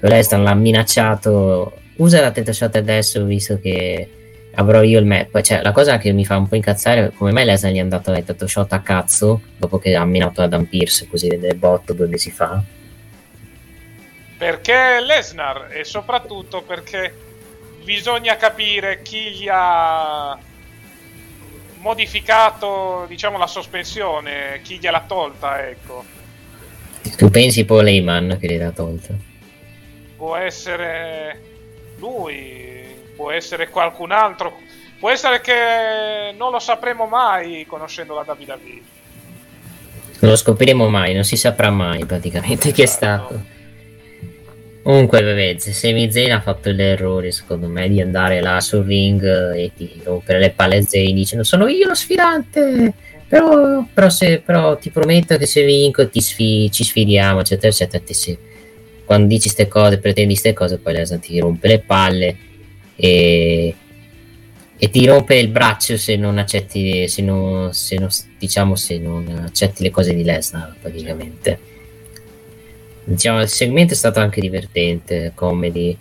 Lesnar l'ha minacciato. Usa la teta shot adesso, visto che avrò io il map. Cioè, la cosa che mi fa un po' incazzare è come mai Lesnar gli è andato a teta shot a cazzo dopo che ha minato Adam Pierce così nel botto due mesi fa. Perché Lesnar e soprattutto perché bisogna capire chi gli ha modificato, diciamo, la sospensione, chi gliel'ha tolta, ecco. Tu pensi Paul Heyman che gliel'ha tolta? Può essere lui, può essere qualcun altro, può essere che non lo sapremo mai conoscendo la WWE. Non lo scopriremo mai, non si saprà mai praticamente chi è stato. Comunque, vabbè, Sami Zayn ha fatto l'errore, secondo me, di andare là sul ring e di rompere le palle a Zayn dicendo sono io lo sfidante, però, però, se, però ti prometto che se vinco ti sfi- ci sfidiamo, eccetera, eccetera. Te se, quando dici queste cose, pretendi queste cose, poi Lesnar ti rompe le palle e, e ti rompe il braccio se non accetti, se non, se non, diciamo, se non accetti le cose di Lesnar, praticamente. Diciamo, il segmento è stato anche divertente, comedy,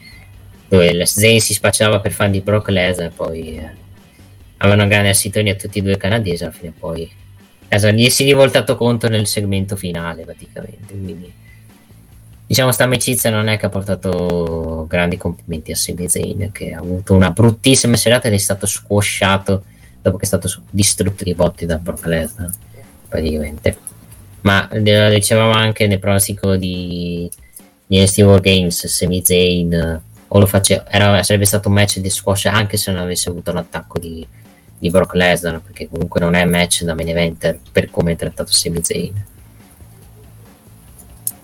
dove Zayn si spacciava per fan di Brock Lesnar, poi eh, avevano grande a tutti e due canadesi, alla fine poi Lesnar gli si è rivoltato contro nel segmento finale, praticamente, quindi diciamo sta amicizia non è che ha portato grandi complimenti a Sami Zayn, che ha avuto una bruttissima serata ed è stato squasciato dopo che è stato distrutto di botti da Brock Lesnar, praticamente. Ma lo dicevamo anche nel pronostico di, di NXT War Games Sami Zayn o lo faceva, era, sarebbe stato un match di squash anche se non avesse avuto l'attacco di, di Brock Lesnar perché comunque non è match da main eventer per come è trattato Sami Zayn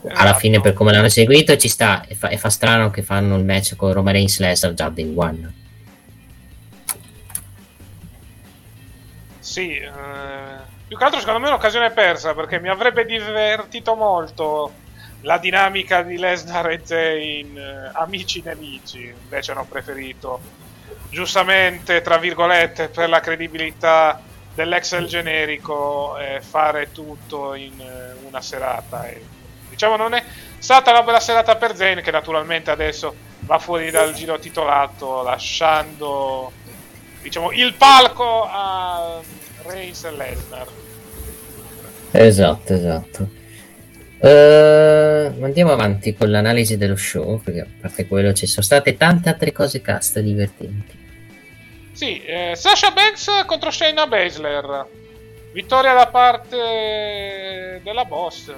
alla fine per come l'hanno seguito ci sta e fa, e fa strano che fanno il match con Roman Reigns Lesnar già day one. Sì eh, più che altro secondo me è un'occasione persa perché mi avrebbe divertito molto la dinamica di Lesnar e Zayn eh, amici nemici. Invece hanno preferito giustamente tra virgolette per la credibilità dell'Excel generico eh, fare tutto in eh, una serata e, diciamo non è stata una bella serata per Zayn che naturalmente adesso va fuori dal giro titolato lasciando diciamo il palco a Reigns e Lesnar. Esatto, esatto. Uh, andiamo avanti con l'analisi dello show, perché a parte quello ci sono state tante altre cose cast divertenti. Sì, eh, Sasha Banks contro Shayna Baszler. Vittoria da parte della boss.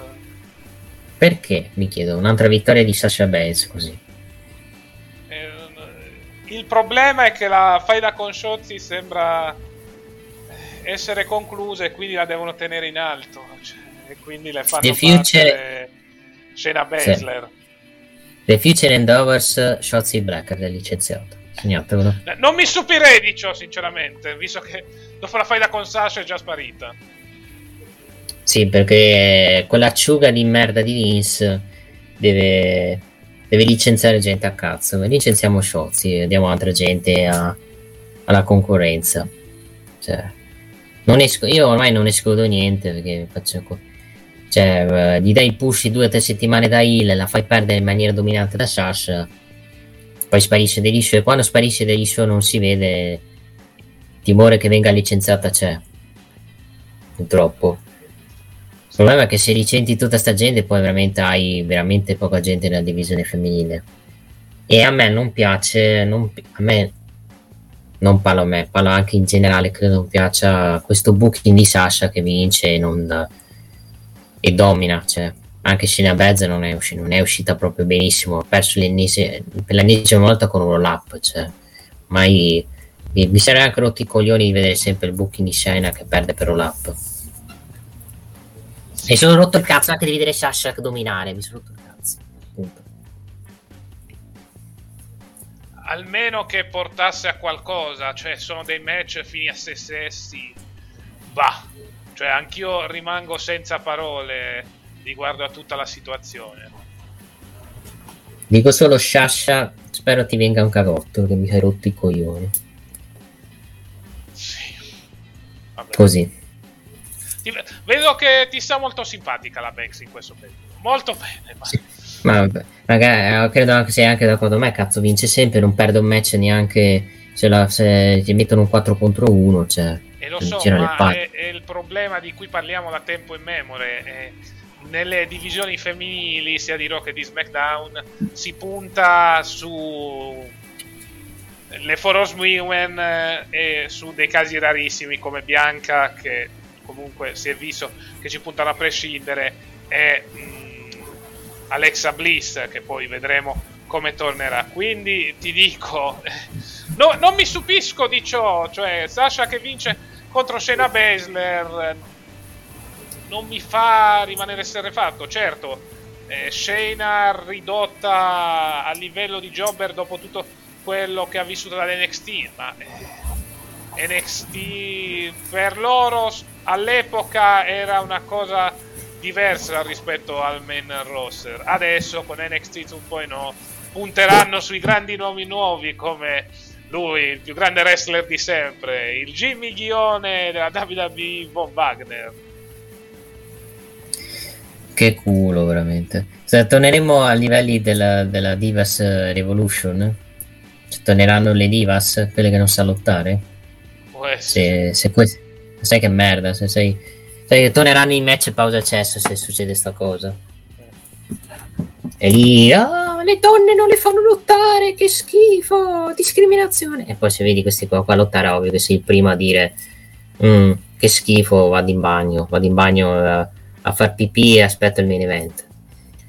Perché, mi chiedo, un'altra vittoria di Sasha Banks così? Eh, il problema è che la faida con Shotzi sembra essere conclusa e quindi la devono tenere in alto. Cioè, e quindi le fanno The Future... Shayna Baszler. Sì. The Future Endeavors Shotzi Black è licenziato. Segnatevelo. Eh, non mi stupirei di ciò, sinceramente, visto che dopo la faida con Sasha è già sparita. Sì, perché quell'acciuga di merda di Vince deve, deve licenziare gente a cazzo. Licenziamo e diamo altra gente a, alla concorrenza. Cioè, esco, io ormai non escludo niente perché faccio. Cioè, uh, gli dai push due o tre settimane da heal, la fai perdere in maniera dominante da Sasha, poi sparisce degli e quando sparisce degli non si vede. Timore che venga licenziata c'è. Purtroppo. Il problema è che se licenzi tutta sta gente poi veramente hai veramente poca gente nella divisione femminile. E a me non piace, non, a me non parlo a me, parlo anche in generale, credo non piaccia questo booking di Sasha che vince e, non, e domina, cioè anche Shina Bez non non è uscita proprio benissimo, ha perso per l'ennesima volta con un roll up, cioè mai mi, mi sarebbe anche rotto i coglioni di vedere sempre il booking di Shina che perde per roll up. Mi sono rotto il cazzo anche di vedere Sasha dominare. Mi sono rotto il cazzo. Punto. Almeno che portasse a qualcosa, cioè sono dei match fini a se stessi. Bah, cioè anch'io rimango senza parole riguardo a tutta la situazione. Dico solo Sasha, spero ti venga un cagotto che mi hai rotto i coglioni. Sì. Vabbè. Così. Vedo che ti sta molto simpatica la Banks in questo periodo. Molto bene. Ma... Sì. Ma vabbè, magari, eh, credo anche se anche da me cazzo vince sempre, non perde un match neanche se, la, se gli mettono un 4 contro 1. Cioè, e lo so, ma è, è, il problema di cui parliamo da tempo in memoria. È, nelle divisioni femminili, sia di Rock che di SmackDown, si punta su le Foros Women eh, e su dei casi rarissimi come Bianca che comunque si è visto che ci puntano a prescindere, e mh, mm, Alexa Bliss, che poi vedremo come tornerà. Quindi ti dico, no, non mi stupisco di ciò, cioè Sasha che vince contro Shayna Baszler non mi fa rimanere serrefatto, certo. Eh, Shayna ridotta a livello di jobber dopo tutto quello che ha vissuto dall'NXT, ma eh, NXT per loro all'epoca era una cosa diversa rispetto al main roster. Adesso con NXT 2.0 punteranno sui grandi nomi nuovi come lui, il più grande wrestler di sempre, il Jimmy Ghione della WWE Von Wagner. Che culo, veramente. Se torneremo a livelli della, della Divas Revolution, cioè, torneranno le Divas, quelle che non sa lottare? Se, se que- sai che merda, se sei, sai che torneranno in match pausa cesso se succede sta cosa. E lì, ah, le donne non le fanno lottare, che schifo, discriminazione. E poi se vedi questi qua, qua lottare, ovvio che sei il primo a dire, mm, che schifo, vado in bagno, vado in bagno a, a far pipì e aspetto il main event.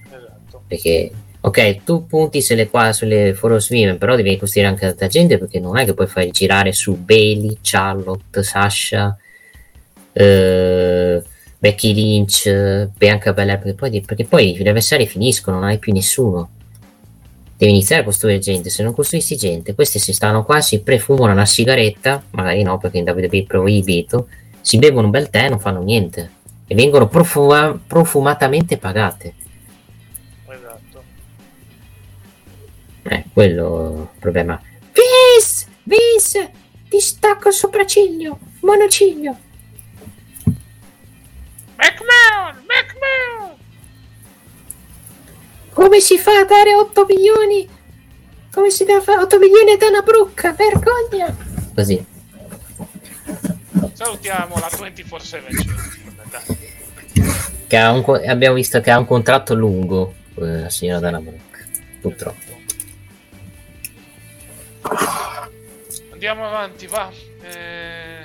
Esatto. Perché, ok, tu punti sulle, qua, sulle foro swim, però devi costruire anche altra gente perché non è che puoi fare girare su Bailey, Charlotte, Sasha eh, Becky Lynch, Bianca Belair, perché poi, perché poi gli avversari finiscono, non hai più nessuno. Devi iniziare a costruire gente, se non costruissi gente, questi si stanno qua, si prefumano una sigaretta, magari no perché in WWE è proibito, si bevono un bel tè e non fanno niente. E vengono profuma- profumatamente pagate. Eh, quello il problema. Vince! Vince! Ti stacco il sopracciglio! Monociglio! McMahon! McMahon! Come si fa a dare 8 milioni? Come si dà a fare 8 milioni da una brucca? Vergogna! Così. Salutiamo la 24-7. Che ha un, abbiamo visto che ha un contratto lungo, eh, la signora Dana Brooke. Purtroppo. Andiamo avanti, va. Eh,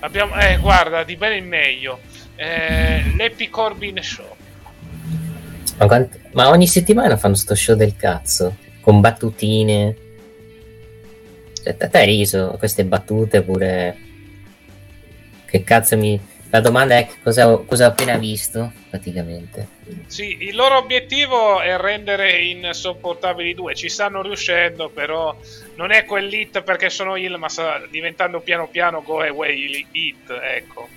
abbiamo, eh, guarda, di bene in meglio eh, l'Epic Corbin Show. Ma, quant- ma, ogni settimana fanno sto show del cazzo, con battutine. Cioè, te riso queste battute pure. Che cazzo mi. La domanda è cosa ho, cosa ho appena visto, praticamente. Sì, il loro obiettivo è rendere insopportabili due. Ci stanno riuscendo, però non è quell'hit perché sono il, ma sta diventando piano piano go away hit, ecco.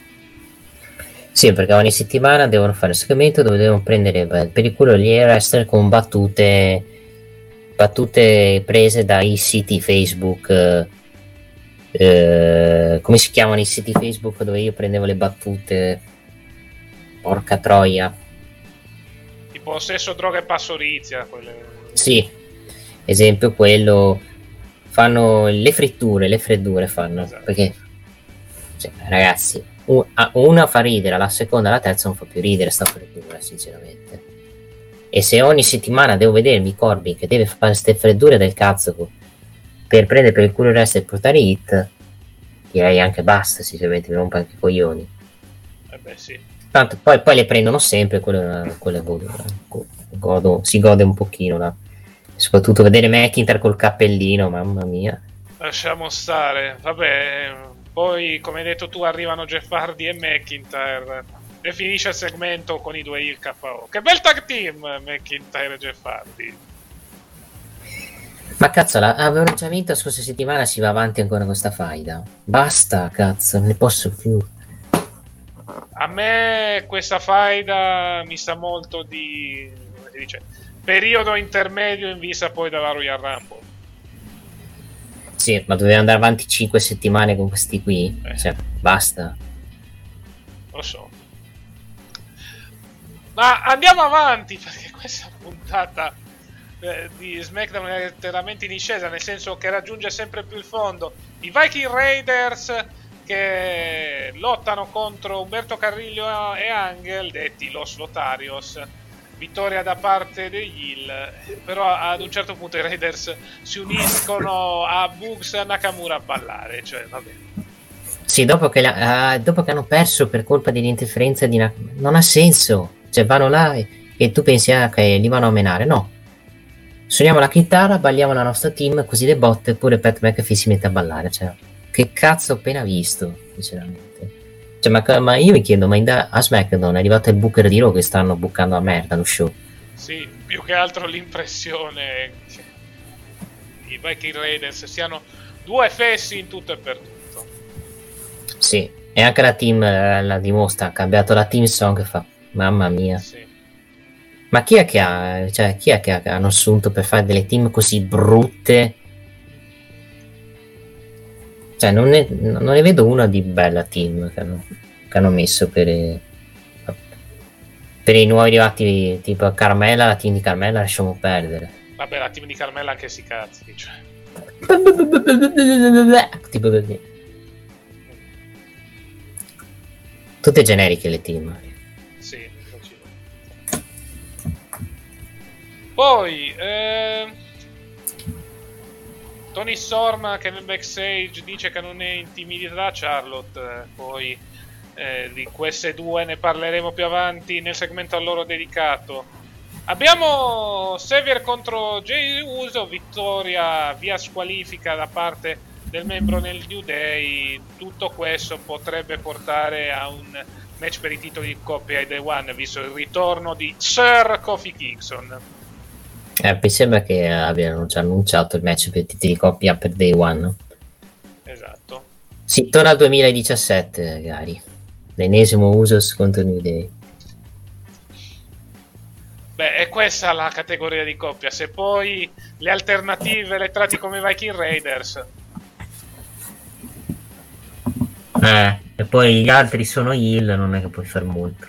Sì, perché ogni settimana devono fare il segmento dove devono prendere per il culo gli wrestler con battute, battute prese dai siti Facebook. Eh, come si chiamano i siti Facebook dove io prendevo le battute? Porca troia. Tipo sesso, droga e passorizia. Quelle... Sì, esempio quello. Fanno le fritture, le freddure fanno. Esatto. Perché, cioè, ragazzi, una fa ridere, la seconda, la terza non fa più ridere, sta freddura, sinceramente. E se ogni settimana devo vedermi Corby che deve fare queste freddure del cazzo per prendere per il culo il resto e portare hit, direi anche basta, sinceramente, mi rompo anche i coglioni. Eh beh, sì. Tanto poi, poi le prendono sempre, quelle, quelle godo, godo, si gode un pochino là. Soprattutto vedere McIntyre col cappellino, mamma mia. Lasciamo stare, vabbè, poi come hai detto tu arrivano Jeff Hardy e McIntyre e finisce il segmento con i due il KO. Che bel tag team McIntyre e Jeff Hardy. Ma cazzo, già vinto la scorsa settimana, si va avanti ancora con questa faida. Basta, cazzo, non ne posso più. A me questa faida mi sa molto di... come si dice? Periodo intermedio in vista poi della Royal Rumble. Sì, ma doveva andare avanti 5 settimane con questi qui. Eh. Cioè, basta. Lo so. Ma andiamo avanti perché questa puntata eh, di SmackDown è letteralmente in discesa, nel senso che raggiunge sempre più il fondo. I Viking Raiders che lottano contro Umberto Carrillo e Angel, detti Los Lotarios. Vittoria da parte degli Hill, però ad un certo punto i Raiders si uniscono a Bugs e Nakamura a ballare, cioè va bene. Sì, dopo che, la, uh, dopo che hanno perso per colpa dell'interferenza di Nakamura, non ha senso. Cioè vanno là e, e tu pensi ah, che li vanno a menare, no Suoniamo la chitarra, balliamo la nostra team, così le botte, pure Pat McAfee si mette a ballare. Cioè, che cazzo ho appena visto, sinceramente. Cioè, ma, ma, io mi chiedo, ma da- a SmackDown è arrivato il booker di Raw che stanno bucando a merda lo show? Sì, più che altro l'impressione che i Viking Raiders siano due fessi in tutto e per tutto. Sì, e anche la team eh, la dimostra, ha cambiato la team song che fa, mamma mia. Sì. Ma chi è che ha, cioè, chi è che hanno assunto per fare delle team così brutte? Cioè, non ne, non ne vedo una di bella team che hanno, che hanno messo per, per i nuovi arrivati, tipo Carmela, la team di Carmela lasciamo perdere. Vabbè, la team di Carmela anche si cazzi, cioè. tipo così. Tutte generiche le team. Poi, eh, Tony Storm che nel backstage dice che non è intimidita da Charlotte. Eh, poi eh, di queste due ne parleremo più avanti nel segmento a loro dedicato. Abbiamo Sevier contro Jay Uso, vittoria via squalifica da parte del membro nel New Day. Tutto questo potrebbe portare a un match per i titoli di coppia ai Day One, visto il ritorno di Sir Kofi Kingston. Eh, mi sembra che abbiano già annunciato il match per titoli di coppia per Day One. Esatto. Sì, torna al 2017, Gary. L'ennesimo Usos contro New Day. Beh, è questa la categoria di coppia. Se poi le alternative le tratti come Viking Raiders. Eh, e poi gli altri sono Hill, non è che puoi fare molto.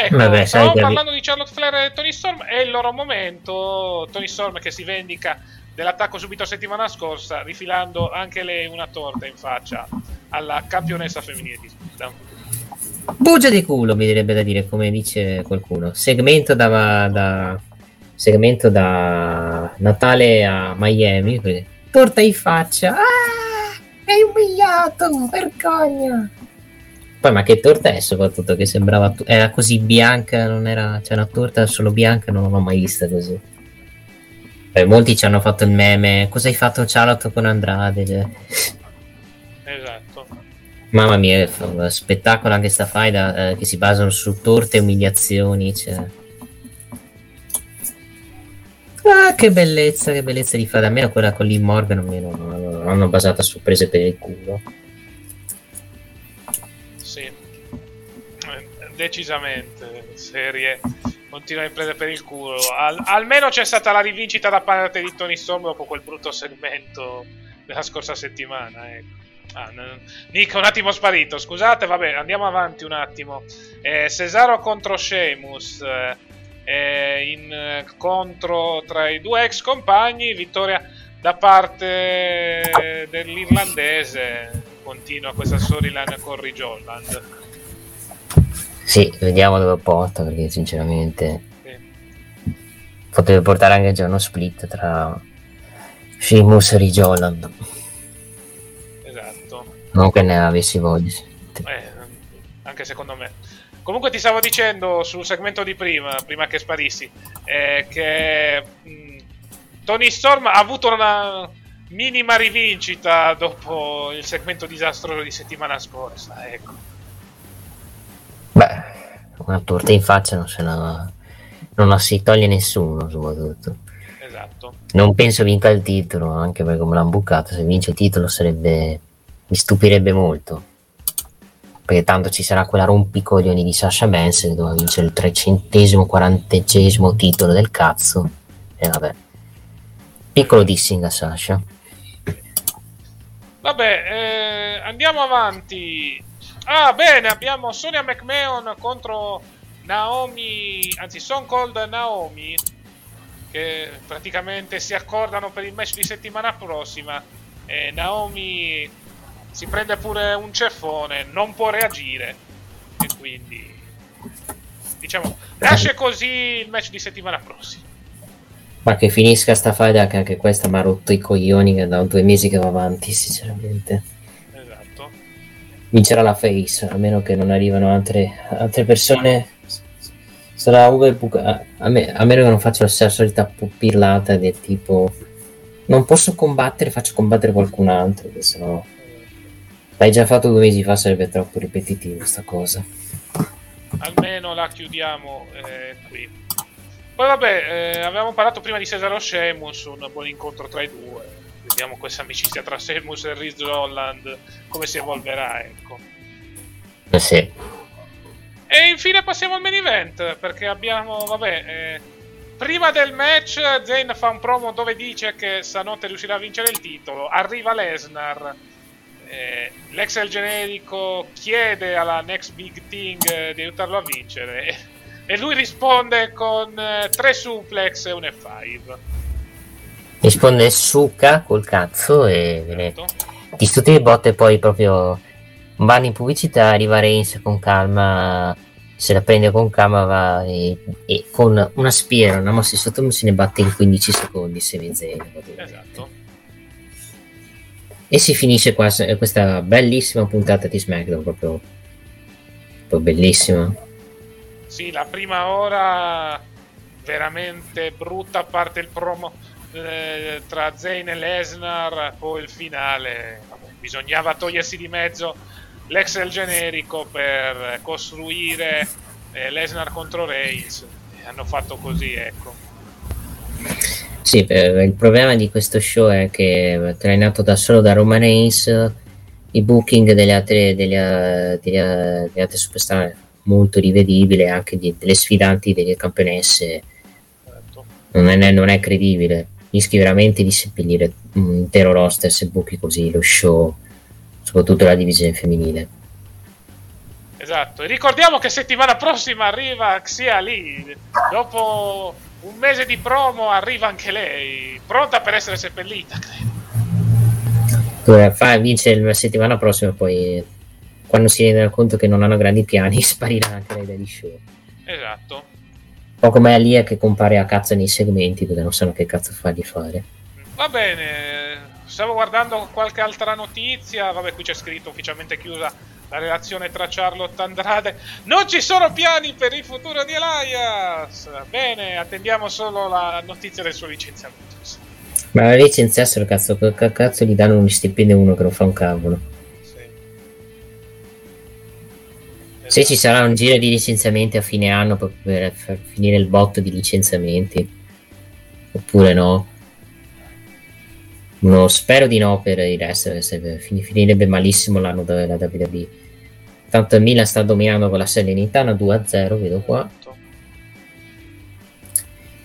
Ecco, Vabbè, stavamo parlando di Charlotte Flair e Tony Storm, è il loro momento. Tony Storm che si vendica dell'attacco subito settimana scorsa, rifilando anche lei una torta in faccia alla campionessa femminile di SmackDown. Bugia di culo, mi direbbe da dire, come dice qualcuno. Segmento da, da segmento da Natale a Miami. Torta in faccia. Ah, hai umiliato, vergogna. Poi, ma che torta è soprattutto? Che sembrava. Era così bianca, non era. Cioè, una torta solo bianca, non l'ho mai vista così. Eh, molti ci hanno fatto il meme. Cosa hai fatto Charlotte con Andrade? Cioè. Esatto. Mamma mia, spettacolo anche sta faida eh, che si basano su torte e umiliazioni. Cioè. Ah, che bellezza, che bellezza di fare. Almeno quella con Lee Morgan almeno l'hanno basata su prese per il culo. Decisamente. Serie continua a prendere per il culo. Al- almeno c'è stata la rivincita da parte di Tony Storm dopo quel brutto segmento della scorsa settimana. Ecco. Ah, n- Nick, un attimo sparito. Scusate, vabbè, andiamo avanti un attimo. Eh, Cesaro contro Sheamus. eh, eh, in eh, contro tra i due ex compagni. Vittoria da parte dell'irlandese. Continua questa storyline con Ridge Holland. Sì, vediamo dove porta perché sinceramente Sì. potrebbe portare anche già uno split tra Sheamus e Ridge Holland. Esatto. Non che ne avessi voglia. Eh, anche secondo me. Comunque ti stavo dicendo sul segmento di prima, prima che sparissi, eh, che mh, Tony Storm ha avuto una minima rivincita dopo il segmento disastroso di settimana scorsa. Ecco. Beh, una torta in faccia non se la, non la si toglie nessuno, soprattutto. Esatto. Non penso vinca il titolo, anche perché come l'hanno bucato, se vince il titolo sarebbe... mi stupirebbe molto. Perché tanto ci sarà quella rompicoglioni di Sasha Banks che doveva vincere il trecentesimo, quarantesimo titolo del cazzo. E vabbè. Piccolo dissing a Sasha. Vabbè, eh, andiamo avanti. Ah, bene, abbiamo Sonia McMahon contro Naomi, anzi, Son Cold Naomi, che praticamente si accordano per il match di settimana prossima. E Naomi si prende pure un ceffone, non può reagire. E quindi, diciamo, nasce così il match di settimana prossima. Ma che finisca sta faida che anche questa mi ha rotto i coglioni che da due mesi che va avanti, sinceramente. Vincerà la face, a meno che non arrivano altre, altre persone. Sarà overbook. A, a me- a meno che non faccia la solita pirlata del tipo non posso combattere, faccio combattere qualcun altro, che sennò l'hai già fatto due mesi fa, sarebbe troppo ripetitivo sta cosa. almeno la chiudiamo eh, qui. Poi vabbè, eh, avevamo parlato prima di Cesaro Sheamus, un buon incontro tra i due. Vediamo questa amicizia tra Sheamus e Rizzo Holland, come si evolverà, ecco. Eh sì. E infine passiamo al main event, perché abbiamo, vabbè, eh, prima del match Zayn fa un promo dove dice che stanotte riuscirà a vincere il titolo, arriva Lesnar, eh, l'ex el generico chiede alla Next Big Thing eh, di aiutarlo a vincere e lui risponde con eh, tre suplex e un F5. Risponde Suka col cazzo e viene di tutte le botte poi proprio vanno in pubblicità, arriva Reigns con calma, se la prende con calma va e, e con una spiera, una mossa di sottomuso se ne batte in 15 secondi se Zayn. Esatto. E si finisce qua questa bellissima puntata di SmackDown, proprio, proprio bellissima. Sì, la prima ora veramente brutta, a parte il promo eh, tra Zayn e Lesnar, poi il finale. vabbè, bisognava togliersi di mezzo l'ex el generico per costruire eh, Lesnar contro Reigns. E hanno fatto così, ecco. Sì, eh, il problema di questo show è che trainato da solo da Roman Reigns, i booking delle altre, delle, delle, delle altre superstar molto rivedibile, anche di, delle sfidanti delle campionesse Certo. non è, non è credibile. Rischi veramente di seppellire un intero roster se buchi così lo show, soprattutto la divisione femminile. Esatto, e ricordiamo che settimana prossima arriva Xia Lee. Dopo un mese di promo arriva anche lei, pronta per essere seppellita, credo. Dove fa, vince la settimana prossima, poi quando si rendono conto che non hanno grandi piani, sparirà anche lei dagli show. Esatto. Un po' come Alia che compare a cazzo nei segmenti perché non sanno che cazzo fargli fare. Va bene, stavo guardando qualche altra notizia. Vabbè, qui c'è scritto ufficialmente chiusa la relazione tra Charlotte e Andrade. Non ci sono piani per il futuro di Elias. Bene, attendiamo solo la notizia del suo licenziamento. Ma la licenziassero, cazzo, cazzo gli danno un stipendio uno che non fa un cavolo. Se ci sarà un giro di licenziamenti a fine anno per, per far finire il botto di licenziamenti, oppure no? No, spero di no per il resto, finirebbe malissimo l'anno della WWE. Tanto il Milan sta dominando con la Salernitana 2-0, vedo qua.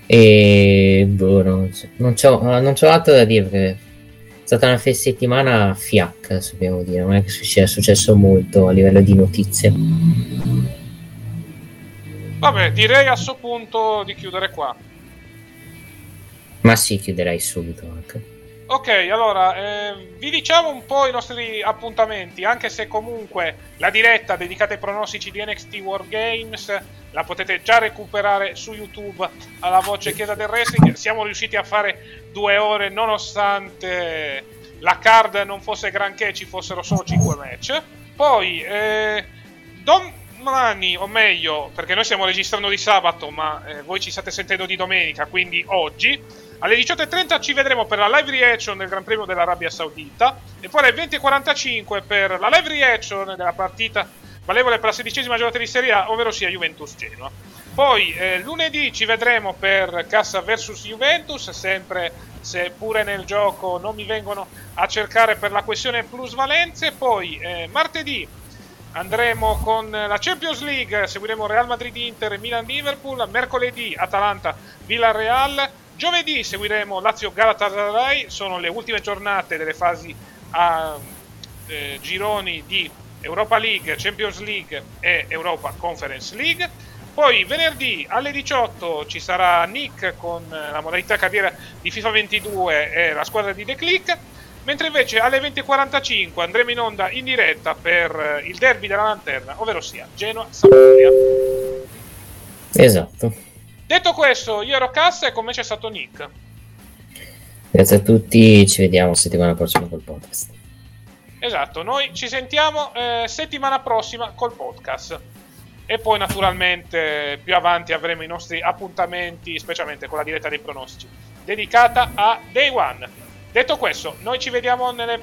E boh, non, c'ho, ah, non c'ho altro da dire perché stata una settimana fiacca, se dobbiamo dire. Non è che sia successo molto a livello di notizie. Vabbè, direi a sto punto di chiudere qua. Ma sì, chiuderei subito anche. Ok, allora eh, vi diciamo un po' i nostri appuntamenti, anche se comunque la diretta dedicata ai pronostici di NXT War Games la potete già recuperare su YouTube alla voce Chiesa del Wrestling. Siamo riusciti a fare due ore nonostante la card non fosse granché, ci fossero solo 5 match. Poi, eh, domani, o meglio, perché noi stiamo registrando di sabato, ma eh, voi ci state sentendo di domenica, quindi oggi. Alle 18.30 ci vedremo per la live reaction del Gran Premio dell'Arabia Saudita e poi alle 20.45 per la live reaction della partita valevole per la sedicesima giornata di Serie A, ovvero sia Juventus Genoa. Poi eh, lunedì ci vedremo per Cassa vs Juventus, sempre se pure nel gioco non mi vengono a cercare per la questione plusvalenze. Poi eh, martedì andremo con la Champions League, seguiremo Real Madrid Inter e Milan Liverpool, mercoledì Atalanta Villarreal, giovedì seguiremo Lazio Galatasaray, sono le ultime giornate delle fasi a eh, gironi di Europa League, Champions League e Europa Conference League. Poi venerdì alle 18 ci sarà Nick con eh, la modalità carriera di FIFA 22 e la squadra di The Click. Mentre invece alle 20.45 andremo in onda in diretta per eh, il derby della lanterna, ovvero sia Genoa-Sampdoria. Esatto. Detto questo, io ero Cassa e con me c'è stato Nick. Grazie a tutti, ci vediamo settimana prossima col podcast. Esatto, noi ci sentiamo eh, settimana prossima col podcast. E poi naturalmente più avanti avremo i nostri appuntamenti, specialmente con la diretta dei pronostici, dedicata a Day One. Detto questo, noi ci vediamo nelle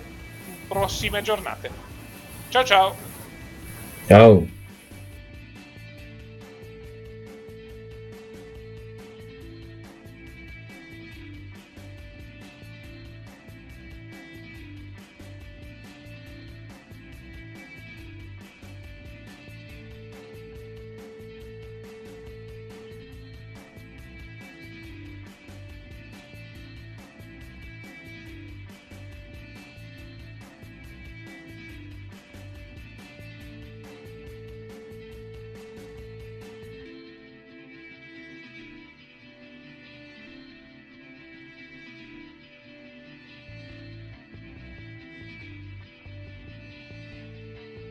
prossime giornate. Ciao ciao! Ciao.